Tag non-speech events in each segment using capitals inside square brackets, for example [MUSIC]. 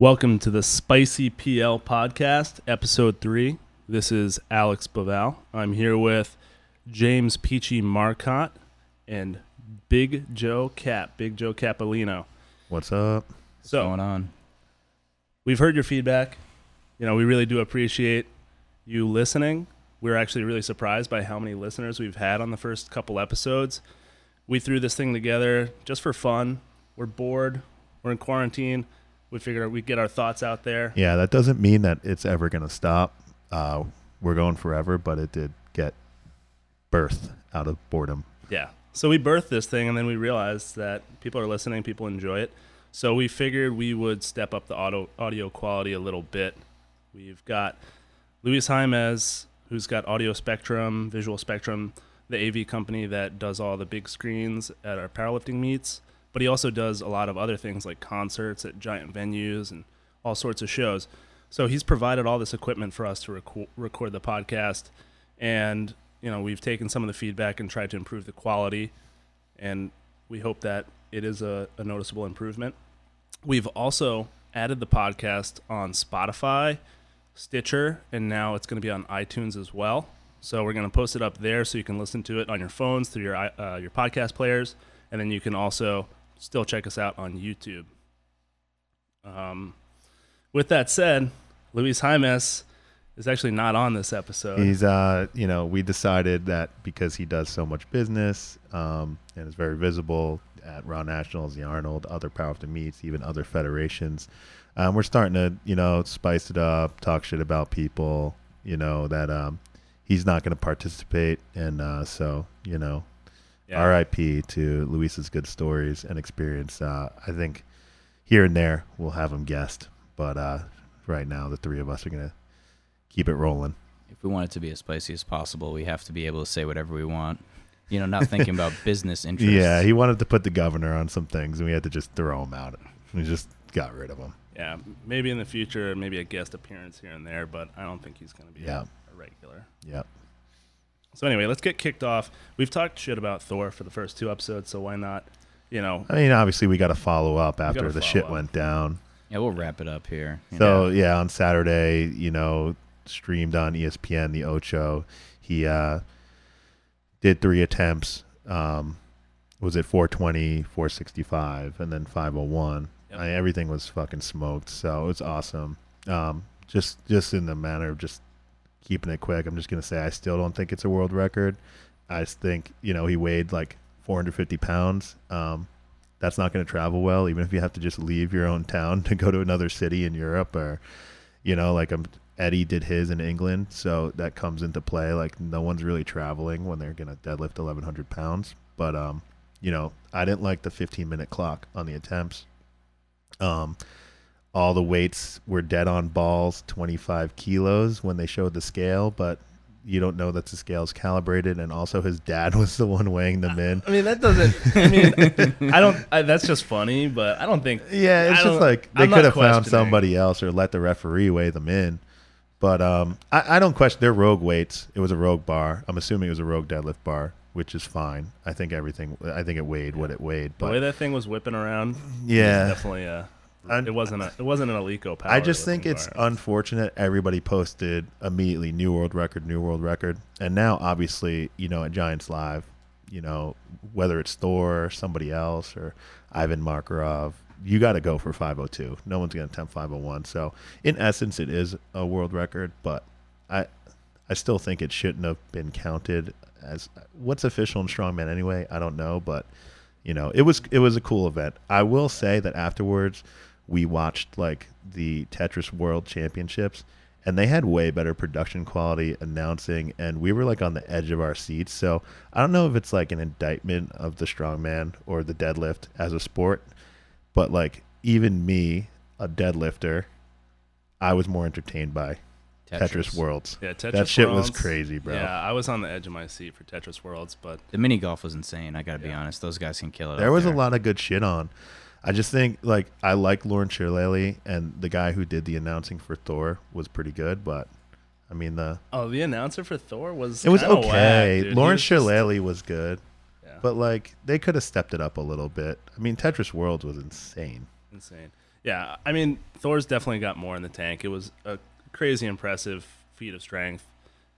Welcome to the Spicy PL podcast, episode three. This is Alex Baval. I'm here with James Peachy Marcotte and Big Joe Cap, Big Joe Capolino. What's up? So, going on? we've heard your feedback. You know, we really do appreciate you listening. We're actually really surprised by how many listeners we've had on the first couple episodes. We threw this thing together just for fun. We're bored. We're in quarantine. We figured we'd get our thoughts out there. Yeah, that doesn't mean that it's ever going to stop. Uh, we're going forever, but it did get birth out of boredom. Yeah. So we birthed this thing, and then we realized that people are listening, people enjoy it. So we figured we would step up the audio audio quality a little bit. We've got Luis Jaimez, who's got Audio Spectrum, Visual Spectrum, the AV company that does all the big screens at our powerlifting meets. But he also does a lot of other things like concerts at giant venues and all sorts of shows. So he's provided all this equipment for us to reco- record the podcast, and you know we've taken some of the feedback and tried to improve the quality, and we hope that it is a, a noticeable improvement. We've also added the podcast on Spotify, Stitcher, and now it's going to be on iTunes as well. So we're going to post it up there so you can listen to it on your phones through your uh, your podcast players, and then you can also still check us out on YouTube. Um, with that said, Luis Jaimez is actually not on this episode. He's, uh, you know, we decided that because he does so much business um, and is very visible at Raw Nationals, the Arnold, other powerlifting meets, even other federations, um, we're starting to, you know, spice it up, talk shit about people, you know, that um, he's not going to participate. And uh, so, you know, Yeah. RIP to Luis's good stories and experience. Uh, I think here and there we'll have him guest, but uh, right now the three of us are gonna keep it rolling. If we want it to be as spicy as possible, we have to be able to say whatever we want. You know, not thinking about [LAUGHS] business interests. Yeah, he wanted to put the governor on some things, and we had to just throw him out. We just got rid of him. Yeah, maybe in the future, maybe a guest appearance here and there, but I don't think he's going to be Yeah. a, a regular. Yep. So anyway, let's get kicked off. We've talked shit about Thor for the first two episodes, so why not? You know, I mean, obviously we got to follow up after gotta the follow shit up. went down. Yeah, we'll wrap it up here. So know. yeah, on Saturday, you know, streamed on ESPN the Ocho. He uh, did three attempts. Um, was it 420, 465, and then 501. Yep. I, everything was fucking smoked. So it was awesome. Um, just just in the manner of just keeping it quick. I'm just gonna say I still don't think it's a world record. I think you know he weighed like 450 pounds. Um, that's not going to travel well, even if you have to just leave your own town [LAUGHS] to go to another city in Europe or, you know, like um, Eddie did his in England. So that comes into play. Like no one's really traveling when they're going to deadlift 1,100 pounds. But, um, you know, I didn't like the 15 minute clock on the attempts. Um, all the weights were dead on balls, 25 kilos when they showed the scale, but you don't know that the scale's calibrated. And also his dad [LAUGHS] was the one weighing them in. I mean that doesn't. I mean, [LAUGHS] I don't. I, that's just funny, but I don't think. Yeah, it's just like they I'm could have found somebody else or let the referee weigh them in. But um, I, I don't question their rogue weights. It was a rogue bar. I'm assuming it was a rogue deadlift bar, which is fine. I think everything. I think it weighed what it weighed. But the way that thing was whipping around, yeah, definitely. Uh, I'm- it wasn't a. It wasn't an Eleiko power. I just think it's unfortunate. Everybody posted immediately new world record, new world record, and now obviously you know at Giants Live, you know whether it's Thor or somebody else or Ivan Makarov, you got to go for 502. No one's going to attempt 501. So in essence, it is a world record, but I I still think it shouldn't have been counted as what's official in strongman anyway. I don't know, but you know it was it was a cool event. I will say that afterwards we watched like the Tetris World Championships and they had way better production quality announcing and we were like on the edge of our seats. So I don't know if it's like an indictment of the strongman or the deadlift as a sport, but like even me, a deadlifter, I was more entertained by Tetris, Worlds. Yeah, Tetris that shit was crazy, bro. Yeah, I was on the edge of my seat for Tetris Worlds, but The mini golf was insane. I got to be honest. Those guys can kill it. There out was there. a lot of good shit on. I just think like I like Laurence Shahlaei and the guy who did the announcing for Thor was pretty good, but I mean the oh, the announcer for Thor was it was okay. whack, Laurence Shahlaei was good, yeah, but like they could have stepped it up a little bit. I mean Tetris Worlds was insane. insane. Yeah, I mean, Thor's definitely got more in the tank. It was a crazy impressive feat of strength,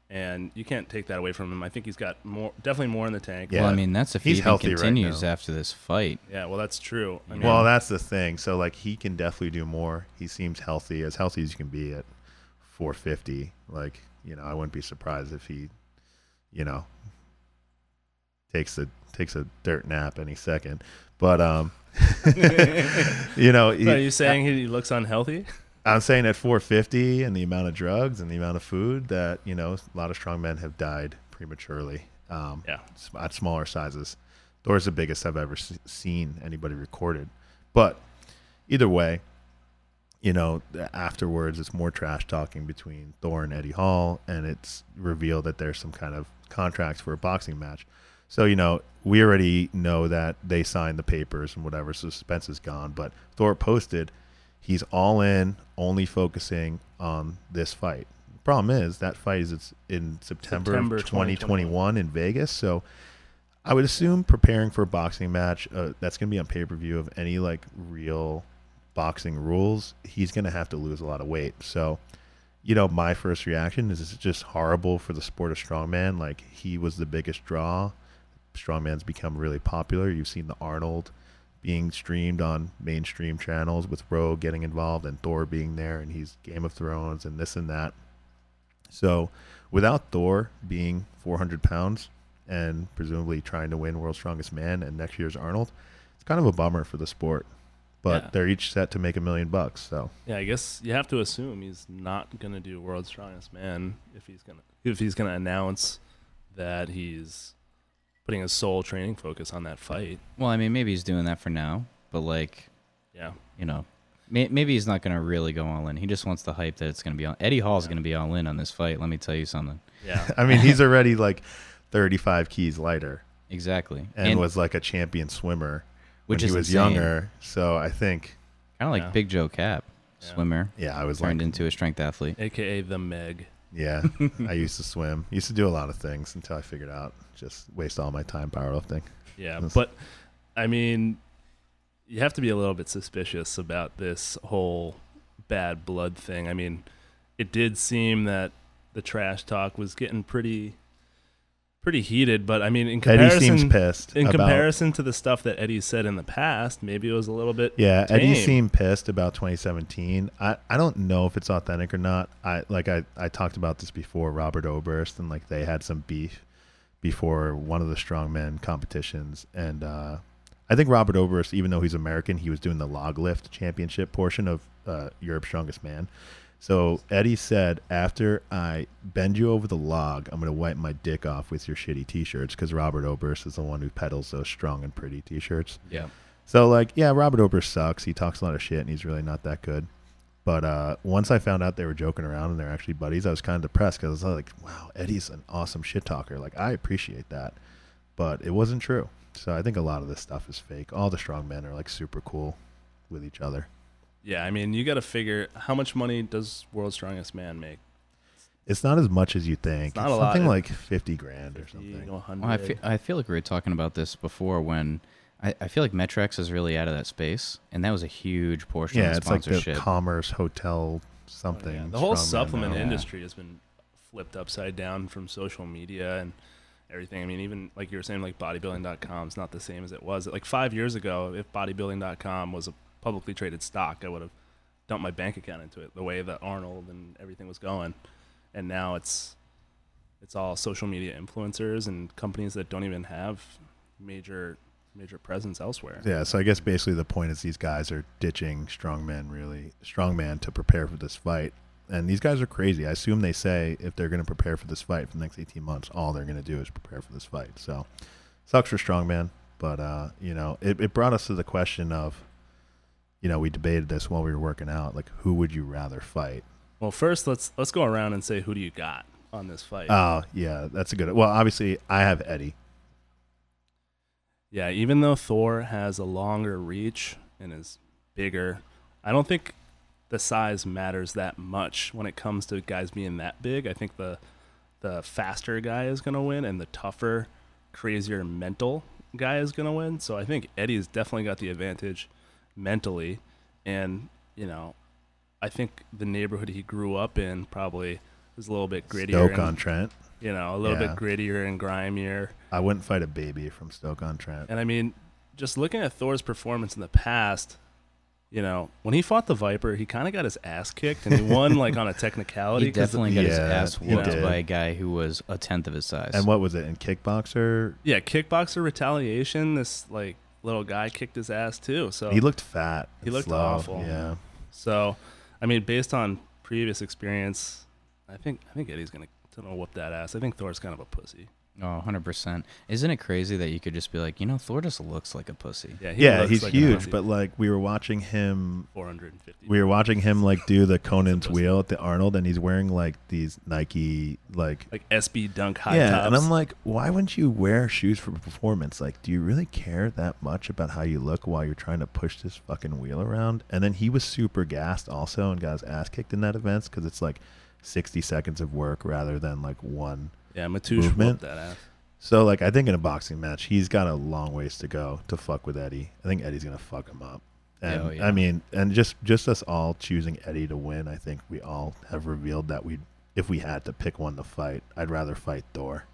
and you can't take that away from him. I think he's got more, definitely more in the tank. Yeah. Well, I mean, that's if He's he healthy continues now. after this fight. Yeah, well, that's true. I mean, Well, that's the thing. So like he can definitely do more. He seems healthy, as healthy as you can be at 450. Like you know, I wouldn't be surprised if he, you know, takes a takes a dirt nap any second. But um, [LAUGHS] you know, [LAUGHS] so are you saying he looks unhealthy? I'm saying at 450 and the amount of drugs and the amount of food that you know a lot of strong men have died prematurely. Um, Yeah. at smaller sizes. Thor's the biggest I've ever s- seen anybody recorded. But either way, you know, afterwards it's more trash talking between Thor and Eddie Hall, and it's revealed that there's some kind of contracts for a boxing match. So you know, we already know that they signed the papers and whatever, so suspense is gone. But Thor posted he's all in, only focusing on this fight. Problem is that fight is it's in September, September of 2021 in Vegas, so I would assume preparing for a boxing match uh, that's going to be on pay per view of any like real boxing rules, he's going to have to lose a lot of weight. So, you know, my first reaction is it's just horrible for the sport of strongman. Like he was the biggest draw. Strongman's become really popular. You've seen the Arnold being streamed on mainstream channels with Rogue getting involved and Thor being there and he's Game of Thrones and this and that. So without Thor being 400 pounds and presumably trying to win World's Strongest Man and next year's Arnold, it's kind of a bummer for the sport. But Yeah. they're each set to make a million bucks. So Yeah, I guess you have to assume he's not gonna do World's Strongest Man if he's gonna if he's gonna announce that he's putting his sole training focus on that fight. Well, I mean, maybe he's doing that for now, but like, Yeah, you know, may, maybe he's not gonna really go all in. He just wants the hype that it's gonna be on. Eddie Hall's Yeah. gonna be all in on this fight. Let me tell you something. yeah. [LAUGHS] I mean, he's already like 35 keys lighter Exactly, and, was like a champion swimmer which when is he was insane. younger. So I think, kind of like Yeah. Big Joe Cap, Yeah. swimmer yeah, I was turned like, into a strength athlete. AKA the Meg. Yeah, I used to swim. [LAUGHS] Used to do a lot of things until I figured out just waste all my time powerlifting. Yeah, but I mean, you have to be a little bit suspicious about this whole bad blood thing. I mean, it did seem that the trash talk was getting pretty, pretty heated. But I mean, in Eddie comparison, seems pissed. in about, comparison to the stuff that Eddie said in the past, maybe it was a little bit. Yeah, Eddie seemed pissed about 2017. I, I don't know if it's authentic or not. I like I, I talked about this before Robert Oberst and like they had some beef before one of the strongman competitions and uh I think Robert Oberst, even though he's American, he was doing the log lift championship portion of uh, Europe's Strongest Man. So Eddie said, after I bend you over the log, I'm going to wipe my dick off with your shitty t-shirts because Robert Oberst is the one who peddles those strong and pretty t-shirts. Yeah, So like, yeah, Robert Oberst sucks. He talks a lot of shit and he's really not that good. But uh, once I found out they were joking around and they're actually buddies, I was kind of depressed because I was like, wow, Eddie's an awesome shit talker. Like, I appreciate that. But it wasn't true. So I think a lot of this stuff is fake. All the strong men are like super cool with each other. Yeah, I mean, you got to figure how much money does World's Strongest Man make? It's not as much as you think. It's not a lot. something like 50 grand or something. 100. well, I feel, I feel like we were talking about this before when I, I feel like MET-Rx is really out of that space, and that was a huge portion Yeah, of the it's like the sponsorship. Commerce Hotel Oh, something. yeah. The whole strongman supplement now. Yeah. industry has been flipped upside down from social media and everything. I mean, even like you were saying, like bodybuilding.com is not the same as it was. Like five years ago, if bodybuilding.com was a publicly traded stock, I would have dumped my bank account into it the way that Arnold and everything was going. And now it's it's all social media influencers and companies that don't even have major major presence elsewhere. Yeah, so I guess basically the point is these guys are ditching strongman really strongman to prepare for this fight. And these guys are crazy. I assume they say if they're going to prepare for this fight for the next 18 months, all they're going to do is prepare for this fight. So sucks for strongman, but uh, you know, it, it brought us to the question of you know, we debated this while we were working out, like who would you rather fight? Well, first let's let's go around and say who do you got on this fight? Oh, yeah, that's a good. Well, obviously I have Eddie. Yeah, even though Thor has a longer reach and is bigger, I don't think the size matters that much when it comes to guys being that big. I think the the faster guy is going to win and the tougher, crazier mental guy is going to win. So I think Eddie's definitely got the advantage mentally and you know, I think the neighborhood he grew up in probably was a little bit grittier. Stoke and, on Trent. you know, a little Yeah. bit grittier and grimier. I wouldn't fight a baby from Stoke on Trent. And I mean, just looking at Thor's performance in the past, you know, when he fought the Viper, he kind of got his ass kicked and he won like on a [LAUGHS] technicality. He 'cause the- definitely got his ass he whooped by a guy who was a tenth of his size. And what was it in kickboxer? yeah, kickboxer retaliation. This like little guy kicked his ass too. So He looked fat. He looked slow. awful. Yeah. So, I mean, based on previous experience, I think I think Eddie's gonna, gonna whoop that ass. I think Thor's kind of a pussy. Oh, 100%. Isn't it crazy that you could just be like, you know, Thor just looks like a pussy? Yeah, he Yeah, he's like huge, but like we were watching him 450. we were watching him like do the [LAUGHS] Conan's wheel at the Arnold and he's wearing like these Nike like like SB Dunk high yeah, tops. and I'm like, why wouldn't you wear shoes for performance? Like, do you really care that much about how you look while you're trying to push this fucking wheel around? And then he was super gassed also and got his ass kicked in that event because it's like 60 seconds of work rather than like one. Yeah, Matouche movement. that ass. So like, I think in a boxing match, he's got a long ways to go to fuck with Eddie. I think Eddie's gonna fuck him up. And Oh, yeah. I mean, and just just us all choosing Eddie to win, I think we all have revealed that we, if we had to pick one to fight, I'd rather fight Thor.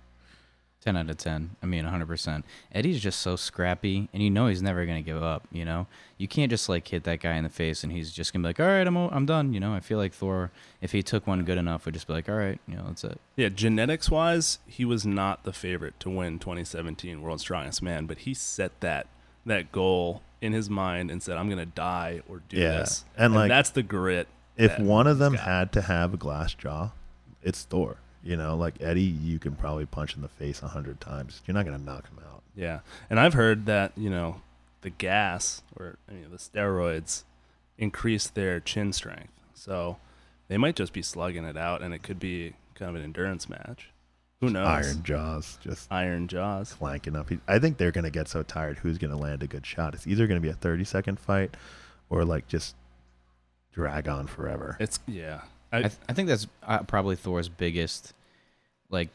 10 out of 10. I mean, 100%. Eddie's just so scrappy, and you know he's never going to give up, you know? You can't just, like, hit that guy in the face, and he's just going to be like, all right, I'm, o- I'm done, you know? I feel like Thor, if he took one good enough, would just be like, all right, you know, that's it. Yeah, genetics wise, he was not the favorite to win 2017 World's Strongest Man, but he set that that goal in his mind and said, "I'm gonna die or do Yeah, this." and, like, that's the grit. if one of them had to have a glass jaw, it's Thor. You know, like Eddie, you can probably punch in the face a hundred times. You're not gonna knock him out. Yeah, and I've heard that you know the gas or I mean, the steroids increase their chin strength, so they might just be slugging it out, and it could be kind of an endurance match. Who knows? Iron jaws, just Iron jaws. clanking up. I think they're gonna get so tired. Who's gonna land a good shot? It's either gonna be a 30 second fight, or like just drag on forever. It's yeah. I, I, th- I think that's uh, probably Thor's biggest, like,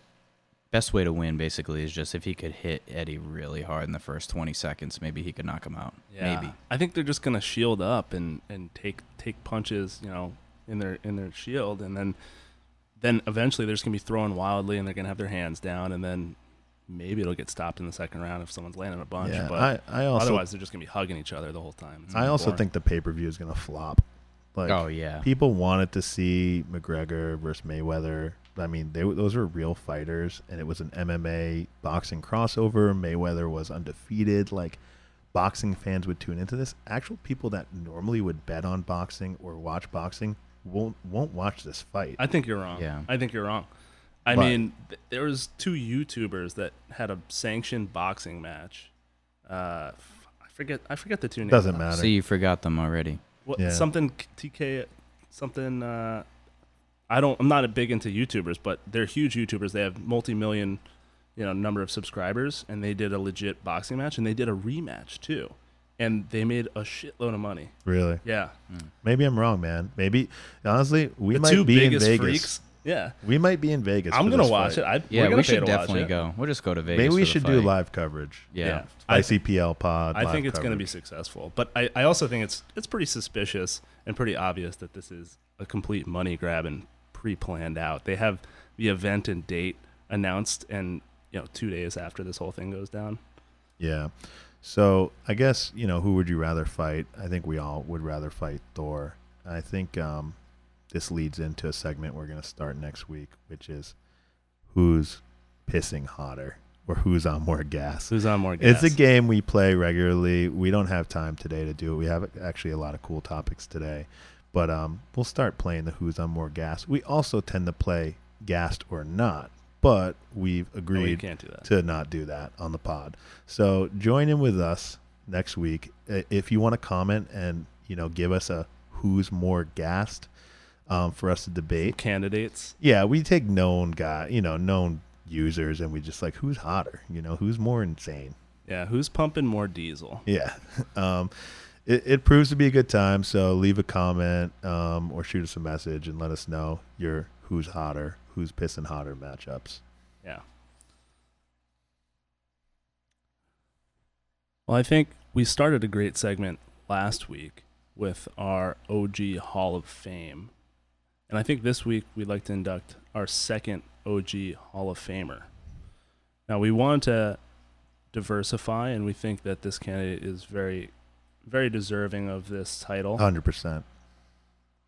best way to win, basically, is just if he could hit Eddie really hard in the first 20 seconds, maybe he could knock him out. yeah. Maybe. I think they're just gonna shield up and and take take punches, you know, in their in their shield, and then then eventually they're just gonna be throwing wildly, and they're gonna have their hands down, and then maybe it'll get stopped in the second round if someone's landing a bunch. yeah, but I, I also otherwise they're just gonna be hugging each other the whole time. It's I also boring. think the pay per view is gonna flop. Like oh, yeah. people wanted to see McGregor versus Mayweather. I mean, they those were real fighters, and it was an MMA boxing crossover. Mayweather was undefeated. Like boxing fans would tune into this. Actual people that normally would bet on boxing or watch boxing won't won't watch this fight. I think you're wrong. Yeah. I think you're wrong. I But- mean, th- there was two YouTubers that had a sanctioned boxing match. Uh, f- I forget. I forget the two names. Doesn't matter. See, you forgot them already. What, Yeah. Something TK, something. Uh, I don't. I'm not a big into YouTubers, but they're huge YouTubers. They have multi-million, you know, number of subscribers, and they did a legit boxing match, and they did a rematch too, and they made a shitload of money. really? Yeah, Maybe I'm wrong, man. Maybe honestly, we the might two be in Vegas. freaks. Yeah, We might be in Vegas. I'm gonna watch fight. it. I, Yeah, we're we should definitely go. We'll just go to Vegas. Maybe we for the should do live coverage. Yeah. I- ICPL pod. I live think it's going to be successful, but I, I also think it's it's pretty suspicious and pretty obvious that this is a complete money grab and pre-planned out. They have the event and date announced, and you know, two days after this whole thing goes down. Yeah. So I guess you know who would you rather fight? I think we all would rather fight Thor. I think um, this leads into a segment we're going to start next week, which is who's pissing hotter or who's on more gas. Who's on more gas? It's a game we play regularly. We don't have time today to do it. We have actually a lot of cool topics today, but um, we'll start playing the who's on more gas. We also tend to play gassed or not, but we've agreed can't do that. to not do that on the pod. So join in with us next week if you want to comment and you know give us a who's more gassed um, for us to debate. Candidates. Yeah, we take known guy, you know, known users, and we just like who's hotter, you know, who's more insane. Yeah, who's pumping more diesel? Yeah. [LAUGHS] Um, it, it proves to be a good time. So leave a comment um, or shoot us a message and let us know your who's hotter, who's pissing hotter matchups. Yeah. Well, I think we started a great segment last week with our OG Hall of Fame. And I think this week we'd like to induct our second OG Hall of Famer. Now, we want to diversify, and we think that this candidate is very, very deserving of this title. Hundred percent.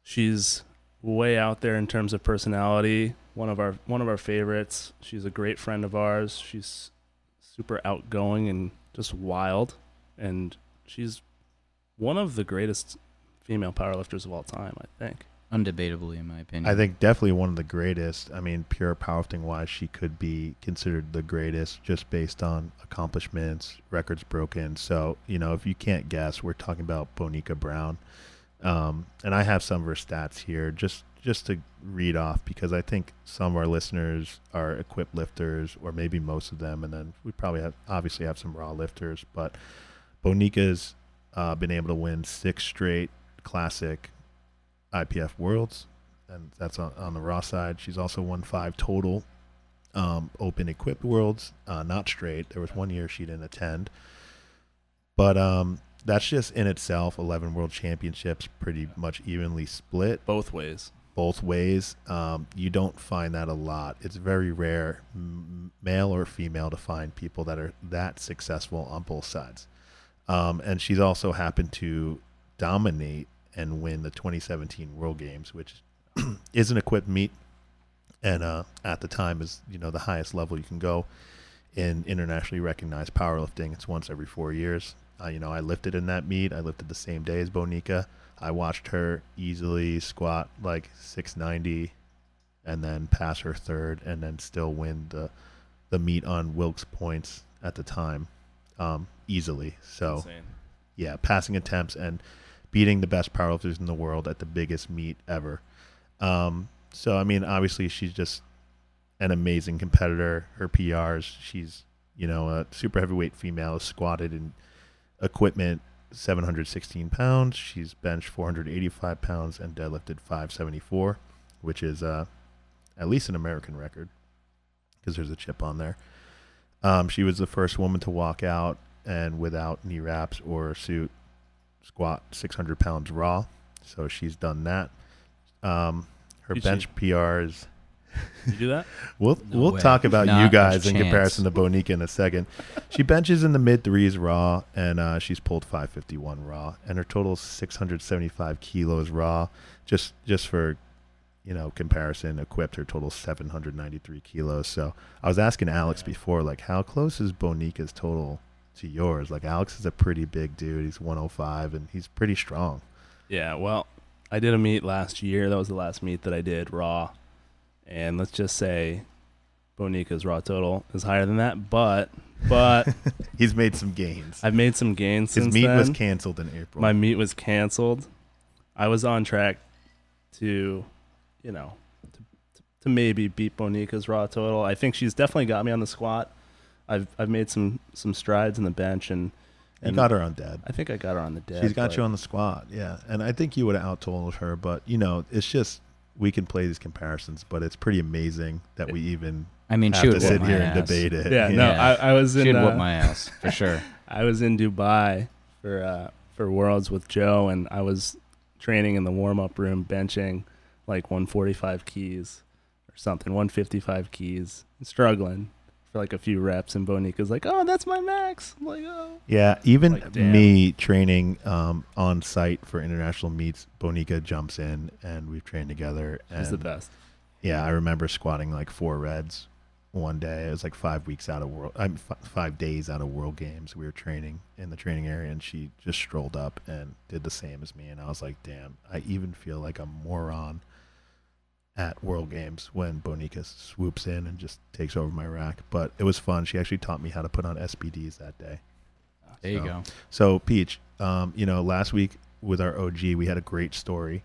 She's way out there in terms of personality. One of our one of our favorites. She's a great friend of ours. She's super outgoing and just wild, and she's one of the greatest female powerlifters of all time. I think. Undebatably, in my opinion. I think definitely one of the greatest. I mean, pure powerlifting wise, she could be considered the greatest just based on accomplishments, records broken. So, you know, if you can't guess, we're talking about Bonica Brown. Um, and I have some of her stats here just just to read off because I think some of our listeners are equipped lifters or maybe most of them and then we probably have obviously have some raw lifters, but Bonica's uh, been able to win six straight classic IPF Worlds, and that's on, on the raw side. She's also won five total um, open equipped worlds, uh, not straight. There was one year she didn't attend, but um, that's just in itself 11 world championships, pretty much evenly split Both ways. both ways. Um, you don't find that a lot. It's very rare, m- male or female, to find people that are that successful on both sides. Um, and she's also happened to dominate and win the 2017 World Games, which [CLEARS THROAT] is an equipped meet, and uh, at the time is you know the highest level you can go in internationally recognized powerlifting. It's once every four years. Uh, you know, I lifted in that meet. I lifted the same day as Bonica. I watched her easily squat like 690 and then pass her third and then still win the the meet on Wilks points at the time um, easily. So Insane. yeah, passing attempts and beating the best powerlifters in the world at the biggest meet ever. Um, so I mean, obviously she's just an amazing competitor. Her PRs, she's you know a super heavyweight female, squatted in equipment 716 pounds. She's benched 485 pounds and deadlifted 574, which is uh, at least an American record because there's a chip on there. Um, she was the first woman to walk out and without knee wraps or suit squat 600 pounds raw. So she's done that. Um, her Did she- bench PRs. You do that? [LAUGHS] We'll No we'll way. talk about Not you guys in chance. comparison to Bonica in a second. She benches in the mid threes raw, and uh, she's pulled 551 raw, and her total is 675 kilos raw. Just just for you know comparison, equipped her total 793 kilos. So I was asking Alex before, like, how close is Bonica's total to yours? Like, Alex is a pretty big dude. He's 105, and he's pretty strong. Yeah, well, I did a meet last year. That was the last meet that I did raw. And let's just say Bonica's raw total is higher than that, but but [LAUGHS] He's made some gains. I've made some gains His meet then. was canceled in April. My meet was canceled. I was on track to, you know, to, to maybe beat Bonica's raw total. I think she's definitely got me on the squat. I've I've made some some strides in the bench and you and got her on dead. I think I got her on the dead. She's got but- you on the squat, yeah. And I think you would have outtold her, but you know, it's just we can play these comparisons, but it's pretty amazing that we even I mean, have she to sit here ass. and debate it. Yeah, you no. I, I was in She'd uh, whoop my ass for sure. [LAUGHS] I was in Dubai for uh, for Worlds with Joe, and I was training in the warm up room, benching like 145 keys or something, 155 keys, struggling for like a few reps. And Bonica's like, "Oh, that's my max." I'm like, "Oh, Yeah, even Like, me training um, on site for international meets, Bonica jumps in and we've trained together. And she's the best." Yeah, I remember squatting like four reds one day. It was like five weeks out of world, I'm f- five days out of World Games. We were training in the training area, and she just strolled up and did the same as me. And I was like, "Damn, I even feel like a moron at World Games when Bonica swoops in and just takes over my rack." But it was fun. She actually taught me how to put on SPDs that day. There you go. So, Peach, um, you know, last week with our OG, we had a great story.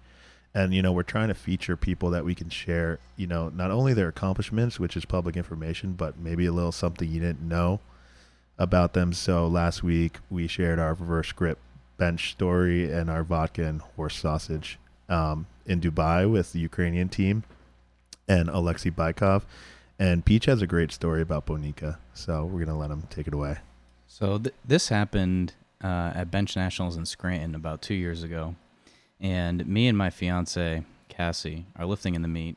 And, you know, we're trying to feature people that we can share, you know, not only their accomplishments, which is public information, but maybe a little something you didn't know about them. So, last week we shared our reverse grip bench story and our vodka and horse sausage um, in Dubai with the Ukrainian team and Alexei Baikov. And Peach has a great story about Bonica. So, we're to let him take it away. So th- this happened uh, at Bench Nationals in Scranton about two years ago. and me and my fiance Cassie are lifting in the meet,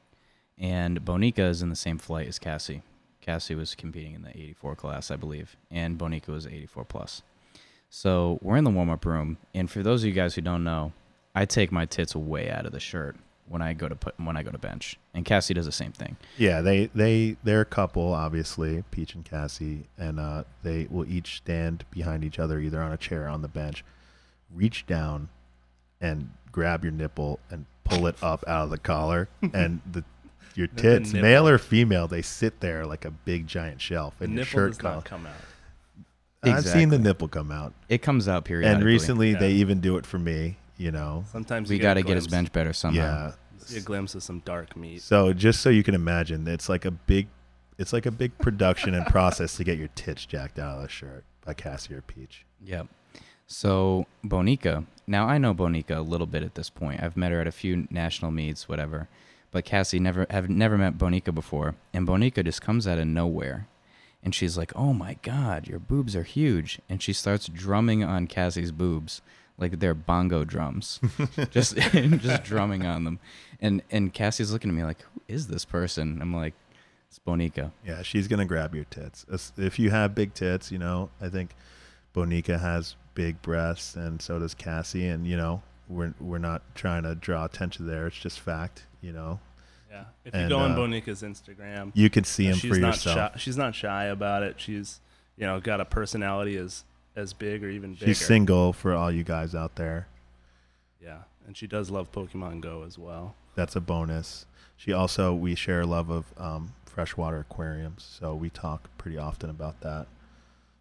and Bonica is in the same flight as Cassie. Cassie was competing in the 84 class, I believe, and Bonica was 84 plus. So we're in the warm up room, and for those of you guys who don't know, I take my tits way out of the shirt when I go to put when I go to bench, and Cassie does the same thing. Yeah, they they they're a couple, obviously, Peach and Cassie, and uh, they will each stand behind each other, either on a chair or on the bench, reach down, and grab your nipple and pull it up out of the collar, [LAUGHS] and the your tits, nipple. male or female, they sit there like a big giant shelf, The and your shirt does collar. not come out. I've seen the nipple come out, It comes out periodically. and recently they even do it for me. You know, Sometimes we got to get his bench better somehow. yeah. See a glimpse of some dark meat. So just so you can imagine, it's like a big, it's like a big production and process to get your tits jacked out of the shirt by Cassie or Peach. Yep. So Bonica. Now I know Bonica a little bit at this point. I've met her at a few national meets, whatever. But Cassie never have never met Bonica before, and Bonica just comes out of nowhere, and she's like, "Oh my God, your boobs are huge!" And she starts drumming on Cassie's boobs like they're bongo drums, [LAUGHS] just [LAUGHS] just drumming on them. And and Cassie's looking at me like, "Who is this person?" I'm like, "It's Bonica." Yeah, she's gonna grab your tits. If you have big tits, you know, I think Bonica has big breasts, and so does Cassie. And you know, we're we're not trying to draw attention there. It's just fact. You know, Yeah. If you And, go on uh, Bonica's Instagram, you can see them she's for not yourself. shy. She's not shy about it. She's you know got a personality as as big or even bigger. She's single for all you guys out there. Yeah, and she does love Pokemon Go as well. That's a bonus. She also we share a love of um, freshwater aquariums, so we talk pretty often about that.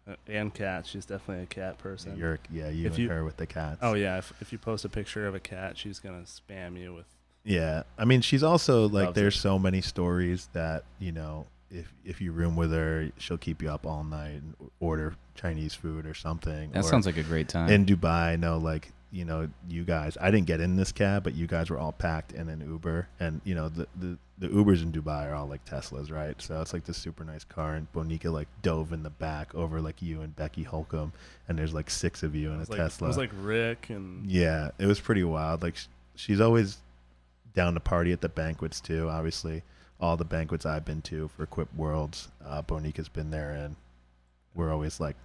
Uh, and cats. She's definitely a cat person. You're yeah, you If and you- her with the cats. oh yeah, if, if you post a picture of a cat, she's gonna spam you with. Yeah, I mean, she's also like, there's it. so many stories that you know, if if you room with her, she'll keep you up all night and order Chinese food or something. That or sounds like a great time. in Dubai. I know, like you know, you guys. I didn't get in this cab, but you guys were all packed in an Uber, and you know, the the the Ubers in Dubai are all like Teslas, right? So it's like this super nice car, and Bonica like dove in the back over like you and Becky Holcomb, and there's like six of you in a like, Tesla. It was like Rick and Yeah, it was pretty wild. Like sh- she's always down to party at the banquets too. Obviously, all the banquets I've been to for Quip Worlds, uh, Bonica's been there, and we're always like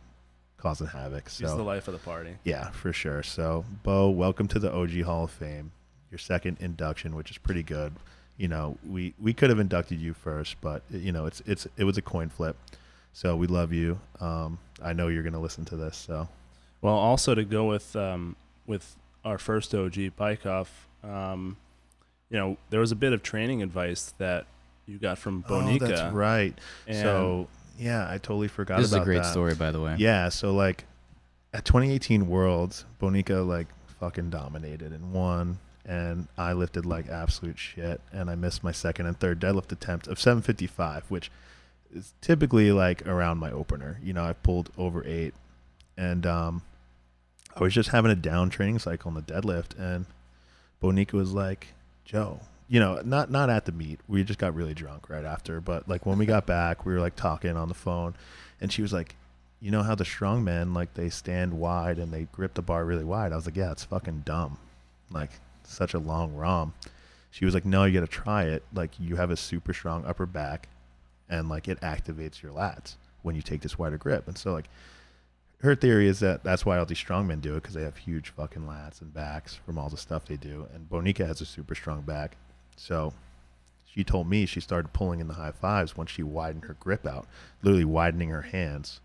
causing havoc. she's So the life of the party. yeah, for sure. So Bo, welcome to the OG Hall of Fame. Your second induction, which is pretty good. You know, we we could have inducted you first, but you know, it's it's it was a coin flip. So we love you. Um, I know you're gonna listen to this. So Well, also to go with um, with our first OG Baikov, um, you know, there was a bit of training advice that you got from Bonica. Oh, that's right. And so yeah, I totally forgot this is about a great that. story, by the way. Yeah, so like at 2018 Worlds, Bonica like fucking dominated and won, and I lifted like absolute shit, and I missed my second and third deadlift attempt of 755, which is typically like around my opener. You know, I pulled over eight, and um, I was just having a down training cycle on the deadlift, and Bonica was like, Joe. You know, not not at the meet. We just got really drunk right after. But like when we got [LAUGHS] back, we were like talking on the phone, and she was like, you know how the strong men like they stand wide and they grip the bar really wide. I was like, yeah, it's fucking dumb. Like such a long ROM. She was like, no, you got to try it. Like you have a super strong upper back, and like it activates your lats when you take this wider grip. And so like her theory is that that's why all these strongmen do it because they have huge fucking lats and backs from all the stuff they do. And Bonica has a super strong back, so she told me she started pulling in the high fives once she widened her grip out, literally widening her hands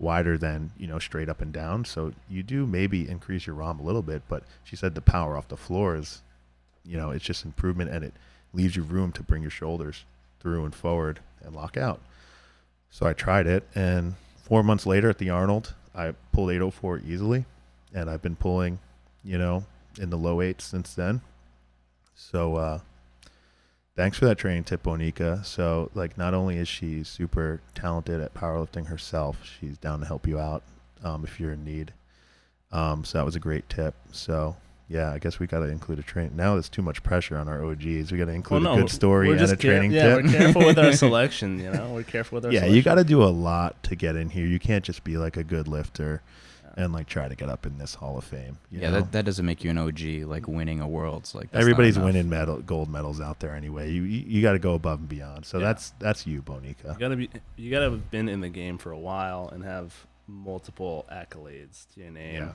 wider than you know straight up and down. So you do maybe increase your ROM a little bit, but she said the power off the floor is, you know, it's just improvement and it leaves you room to bring your shoulders through and forward and lock out. So I tried it, and four months later at the Arnold, I pulled 804 easily, and I've been pulling, you know, in the low eights since then. So uh, thanks for that training tip, Bonica. So like, not only is she super talented at powerlifting herself, she's down to help you out um, if you're in need. Um, so that was a great tip. So yeah, I guess we got to include a train. Now there's too much pressure on our OGs. We got to include Well, a good story and a care- training yeah, tip. we're careful with our [LAUGHS] selection. You know, we're careful with our. yeah, selection. you got to do a lot to get in here. You can't just be like a good lifter. And like try to get up in this Hall of Fame. You yeah, know? that, that doesn't make you an OG like winning a worlds like that's everybody's enough. winning medal gold medals out there anyway. You you, you got to go above and beyond. So Yeah. that's that's you, Bonica. You gotta be. You gotta have been in the game for a while and have multiple accolades to your name. Yeah.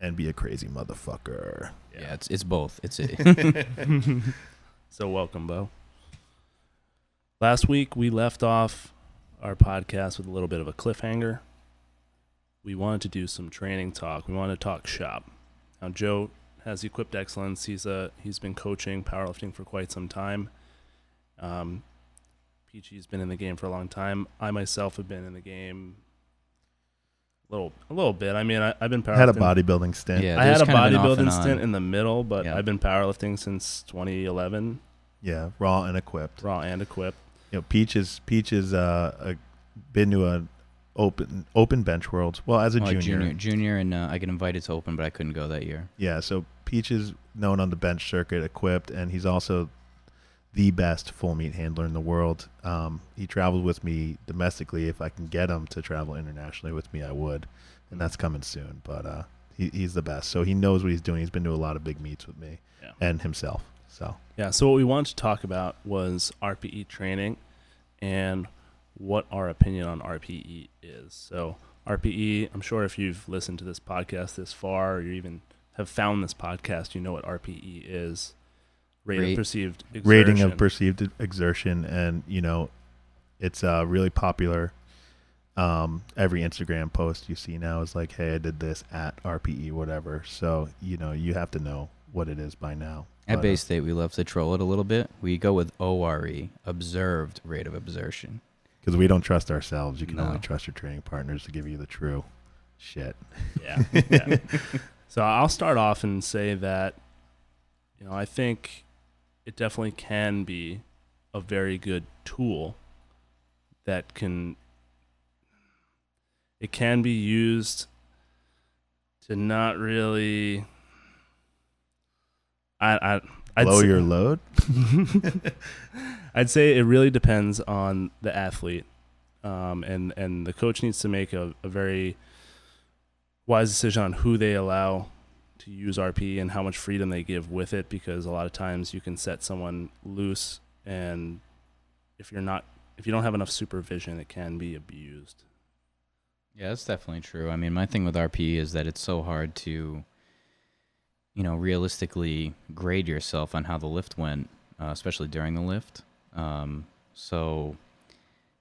And be a crazy motherfucker. Yeah, it's it's both. It's it. [LAUGHS] [LAUGHS] So welcome, Bo. Last week we left off our podcast with a little bit of a cliffhanger. We wanted to do some training talk. We wanted to talk shop. Now Joe has equipped excellence. He's a he's been coaching powerlifting for quite some time. Um, Peachy's been in the game for a long time. I myself have been in the game a little a little bit. I mean, I, I've been powerlifting. I had a bodybuilding stint. Yeah. I had a there's kind of an off and bodybuilding stint in the middle, but Yeah. I've been powerlifting since 2011, Yeah, raw and equipped. raw and equipped. You know, Peach is Peach is uh, a, been to a open open bench worlds. Well, as a Well, junior. junior, junior, and uh, I get invited to open, but I couldn't go that year. Yeah, so Peach is known on the bench circuit, equipped, and he's also the best full meet handler in the world. Um, he travels with me domestically. If I can get him to travel internationally with me, I would, and that's coming soon. But uh, he, he's the best, so he knows what he's doing. He's been to a lot of big meets with me Yeah. and himself. So Yeah. So what we wanted to talk about was RPE training and what our opinion on RPE is. So RPE, I'm sure if you've listened to this podcast this far, or you even have found this podcast, you know what RPE is. Rate, Rate- of perceived exertion. rating of perceived exertion, and you know, it's uh, really popular. Um, every Instagram post you see now is like, "Hey, I did this at RPE, whatever." So you know, you have to know what it is by now. At But, uh, Bay State, we love to troll it a little bit. We go with ORE, observed rate of exertion. Because we don't trust ourselves. You can No. only trust your training partners to give you the true shit. Yeah. yeah. [LAUGHS] so I'll start off and say that, you know, I think it definitely can be a very good tool that can it can be used to not really I I I'd Lower your load. [LAUGHS] [LAUGHS] I'd say it really depends on the athlete, um, and and the coach needs to make a, a very wise decision on who they allow to use RP and how much freedom they give with it, because a lot of times you can set someone loose, and if you're not if you don't have enough supervision, it can be abused. Yeah, that's definitely true. I mean, my thing with RPE is that it's so hard to, you know, realistically grade yourself on how the lift went, uh, especially during the lift. Um, so,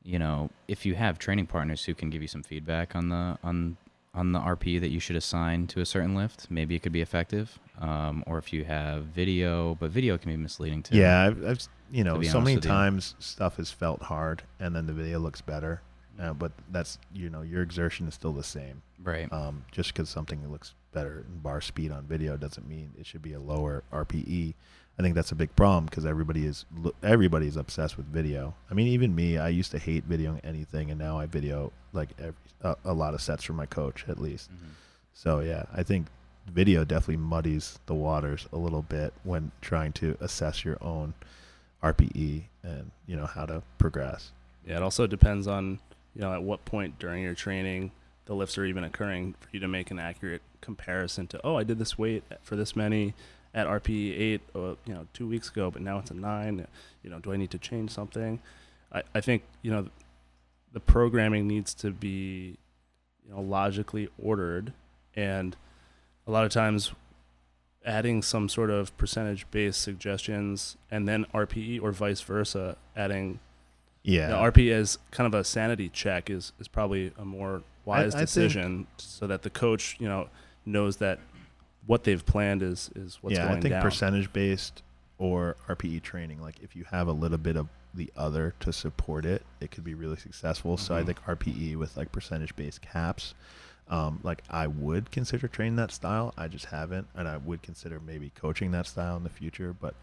you know, if you have training partners who can give you some feedback on the on on the RPE that you should assign to a certain lift, maybe it could be effective. Um, or if you have video, but video can be misleading too. Yeah, I've, I've you know so many with you. times stuff has felt hard, and then the video looks better. Uh, but that's you know your exertion is still the same. Right. Um, just because something looks better in bar speed on video doesn't mean it should be a lower RPE. I think that's a big problem because everybody is lo- everybody is obsessed with video. I mean, even me, I used to hate videoing anything, and now I video like every, a, a lot of sets from my coach at least. Mhm. So yeah, I think video definitely muddies the waters a little bit when trying to assess your own RPE and you know how to progress. Yeah, it also depends on you know at what point during your training the lifts are even occurring for you to make an accurate comparison to oh I did this weight for this many at RPE eight uh, you know two weeks ago but now it's a nine you know do I need to change something? I, I think you know the programming needs to be you know logically ordered. And a lot of times adding some sort of percentage based suggestions and then RPE or vice versa adding Yeah, the RP as kind of a sanity check is is probably a more wise I think- decision, so that the coach, you know, knows that what they've planned is is what's yeah, going I think down. percentage based or RPE training, like if you have a little bit of the other to support it, it could be really successful. So I Mhm. think RPE with like percentage based caps, um, like I would consider training that style. I just haven't, and I would consider maybe coaching that style in the future. But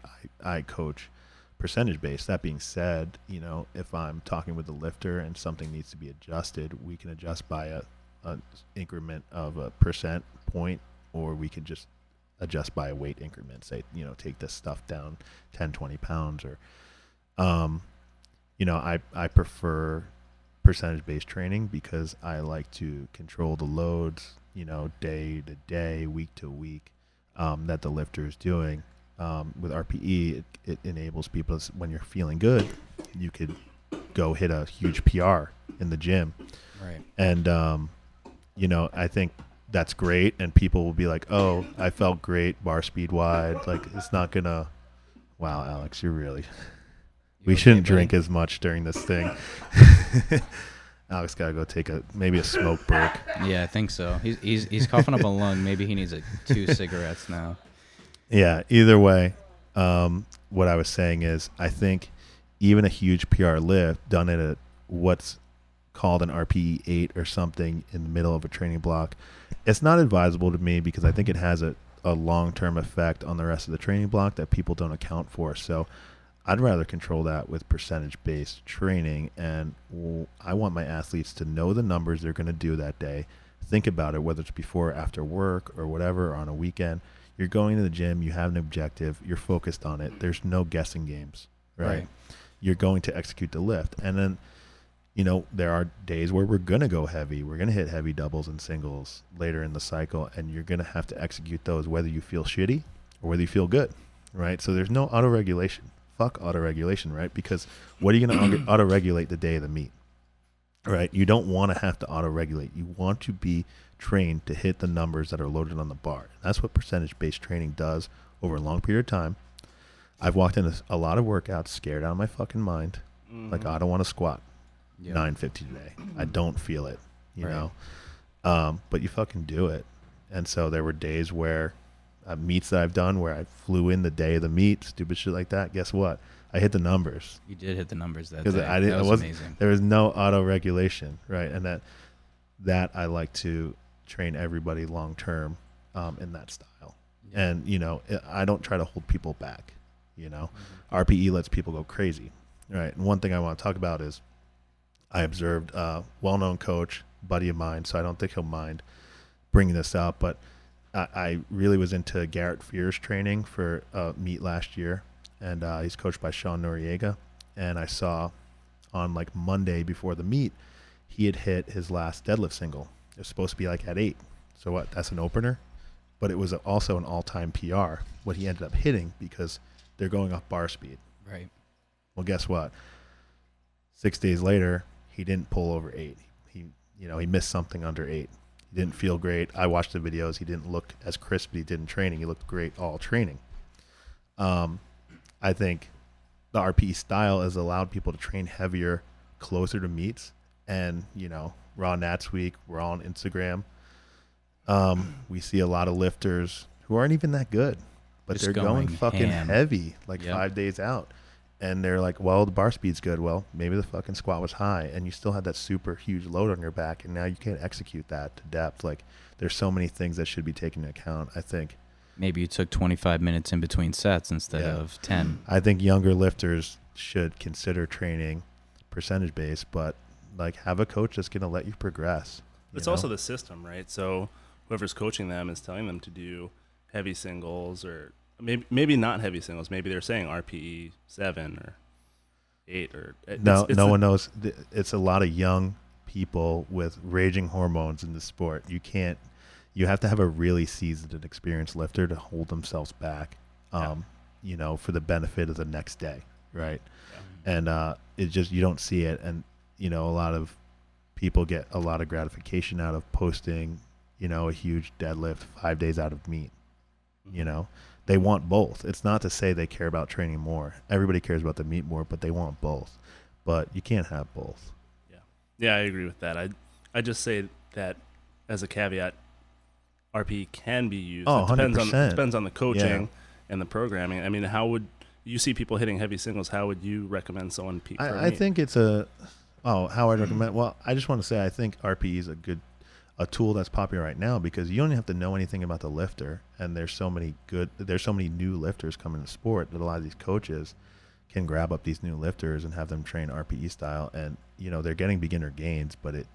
I I coach percentage based. That being said, you know, if I'm talking with the lifter and something needs to be adjusted, we can adjust by a, a increment of a percent point, or we could just adjust by a weight increment. Say, you know, take this stuff down 10, 20 pounds, or, um, you know, I I prefer percentage based training because I like to control the loads, you know, day to day, week to week, um, that the lifter is doing. Um, with RPE, it, it enables people to, when you're feeling good, you could go hit a huge PR in the gym. Right. And, um, you know, I think that's great. And people will be like, oh, I felt great bar speed wide. Like, it's not to. Wow, Alex, you're really. You We okay, shouldn't buddy? drink as much during this thing. [LAUGHS] Alex gotta go take a maybe a smoke break. Yeah, I think so. He's he's he's coughing up a lung. Maybe he needs like two [LAUGHS] cigarettes now. Yeah. Either way, um, what I was saying is, I think even a huge PR lift done at a what's called an RPE eight or something in the middle of a training block, it's not advisable to me because I think it has a a long term effect on the rest of the training block that people don't account for. So. I'd rather control that with percentage based training. And I want my athletes to know the numbers they're going to do that day. Think about it, whether it's before or after work or whatever, or on a weekend. You're going to the gym, you have an objective, you're focused on it. There's no guessing games, right? Right. You're going to execute the lift. And then, you know, there are days where we're going to go heavy. We're going to hit heavy doubles and singles later in the cycle. And you're going to have to execute those whether you feel shitty or whether you feel good, right? So there's no auto regulation. Fuck auto regulation, right? Because what are you going to auto [COUGHS] regulate the day of the meet? Right? You don't want to have to auto regulate. You want to be trained to hit the numbers that are loaded on the bar. That's what percentage based training does over a long period of time. I've walked in a lot of workouts scared out of my fucking mind. Like, Mhm. I don't want to squat Yeah. 950 today. I don't feel it, you Right. know. Um, but you fucking do it. And so there were days where uh, meets that I've done where I flew in the day of the meet, stupid shit like that. Guess what? I hit the numbers You did hit the numbers that day. I didn't. That was wasn't. amazing. There was no auto regulation, right? And that that I like to train everybody long term um, in that style. And you know, I- I don't try to hold people back. You know, RPE lets people go crazy, right? And one thing I want to talk about is I observed a well-known coach, buddy of mine, so I don't think he'll mind bringing this up, but I, I really was into Garrett Fears training for uh, meet last year, and uh, he's coached by Sean Noriega, and I saw on like Monday before the meet, he had hit his last deadlift single. It was supposed to be like at eight, so what? That's an opener, but it was also an all-time PR. What he ended up hitting because they're going off bar speed. Right. Well, guess what? Six days later, he didn't pull over eight. He, you know, he missed something under eight. He didn't feel great. I watched the videos. He didn't look as crisp as he did in training. He looked great all training. Um, I think the RPE style has allowed people to train heavier, closer to meets. And you know, we're on Nats Week, we're on Instagram. Um, we see a lot of lifters who aren't even that good, but Just they're going, going fucking ham. heavy, like Yep. five days out. And they're like, well, the bar speed's good. Well, maybe the fucking squat was high, and you still had that super huge load on your back, and now you can't execute that to depth. Like, there's so many things that should be taken into account. I think. Maybe you took 25 minutes in between sets instead Yeah. of 10. I think younger lifters should consider training percentage based, but like have a coach that's going to let you progress. you It's know? also the system, right? So whoever's coaching them is telling them to do heavy singles or maybe maybe not heavy singles. Maybe they're saying RPE seven or eight or it- no, it's- it's no the- one knows. It's a lot of young people with raging hormones in the sport. You can't. You have to have a really seasoned and experienced lifter to hold themselves back. Yeah. Um, you know, for the benefit of the next day, right? Yeah. and uh, it just you don't see it and you know a lot of people get a lot of gratification out of posting you know a huge deadlift five days out of meet you know they want both it's not to say they care about training more everybody cares about the meet more but they want both but you can't have both Yeah, yeah, I agree with that. I I just say that as a caveat, RP can be used. Oh, it depends on 100%. depends on the coaching and the programming. I mean, how would you see people hitting heavy singles? How would you recommend someone? Pe- for a I, I think it's a oh how I'd mm-hmm. recommend well I just want to say I think RPE is a good a tool that's popular right now because you don't have to know anything about the lifter. And there's so many good there's so many new lifters coming to sport that a lot of these coaches can grab up these new lifters and have them train RPE style. And you know they're getting beginner gains but it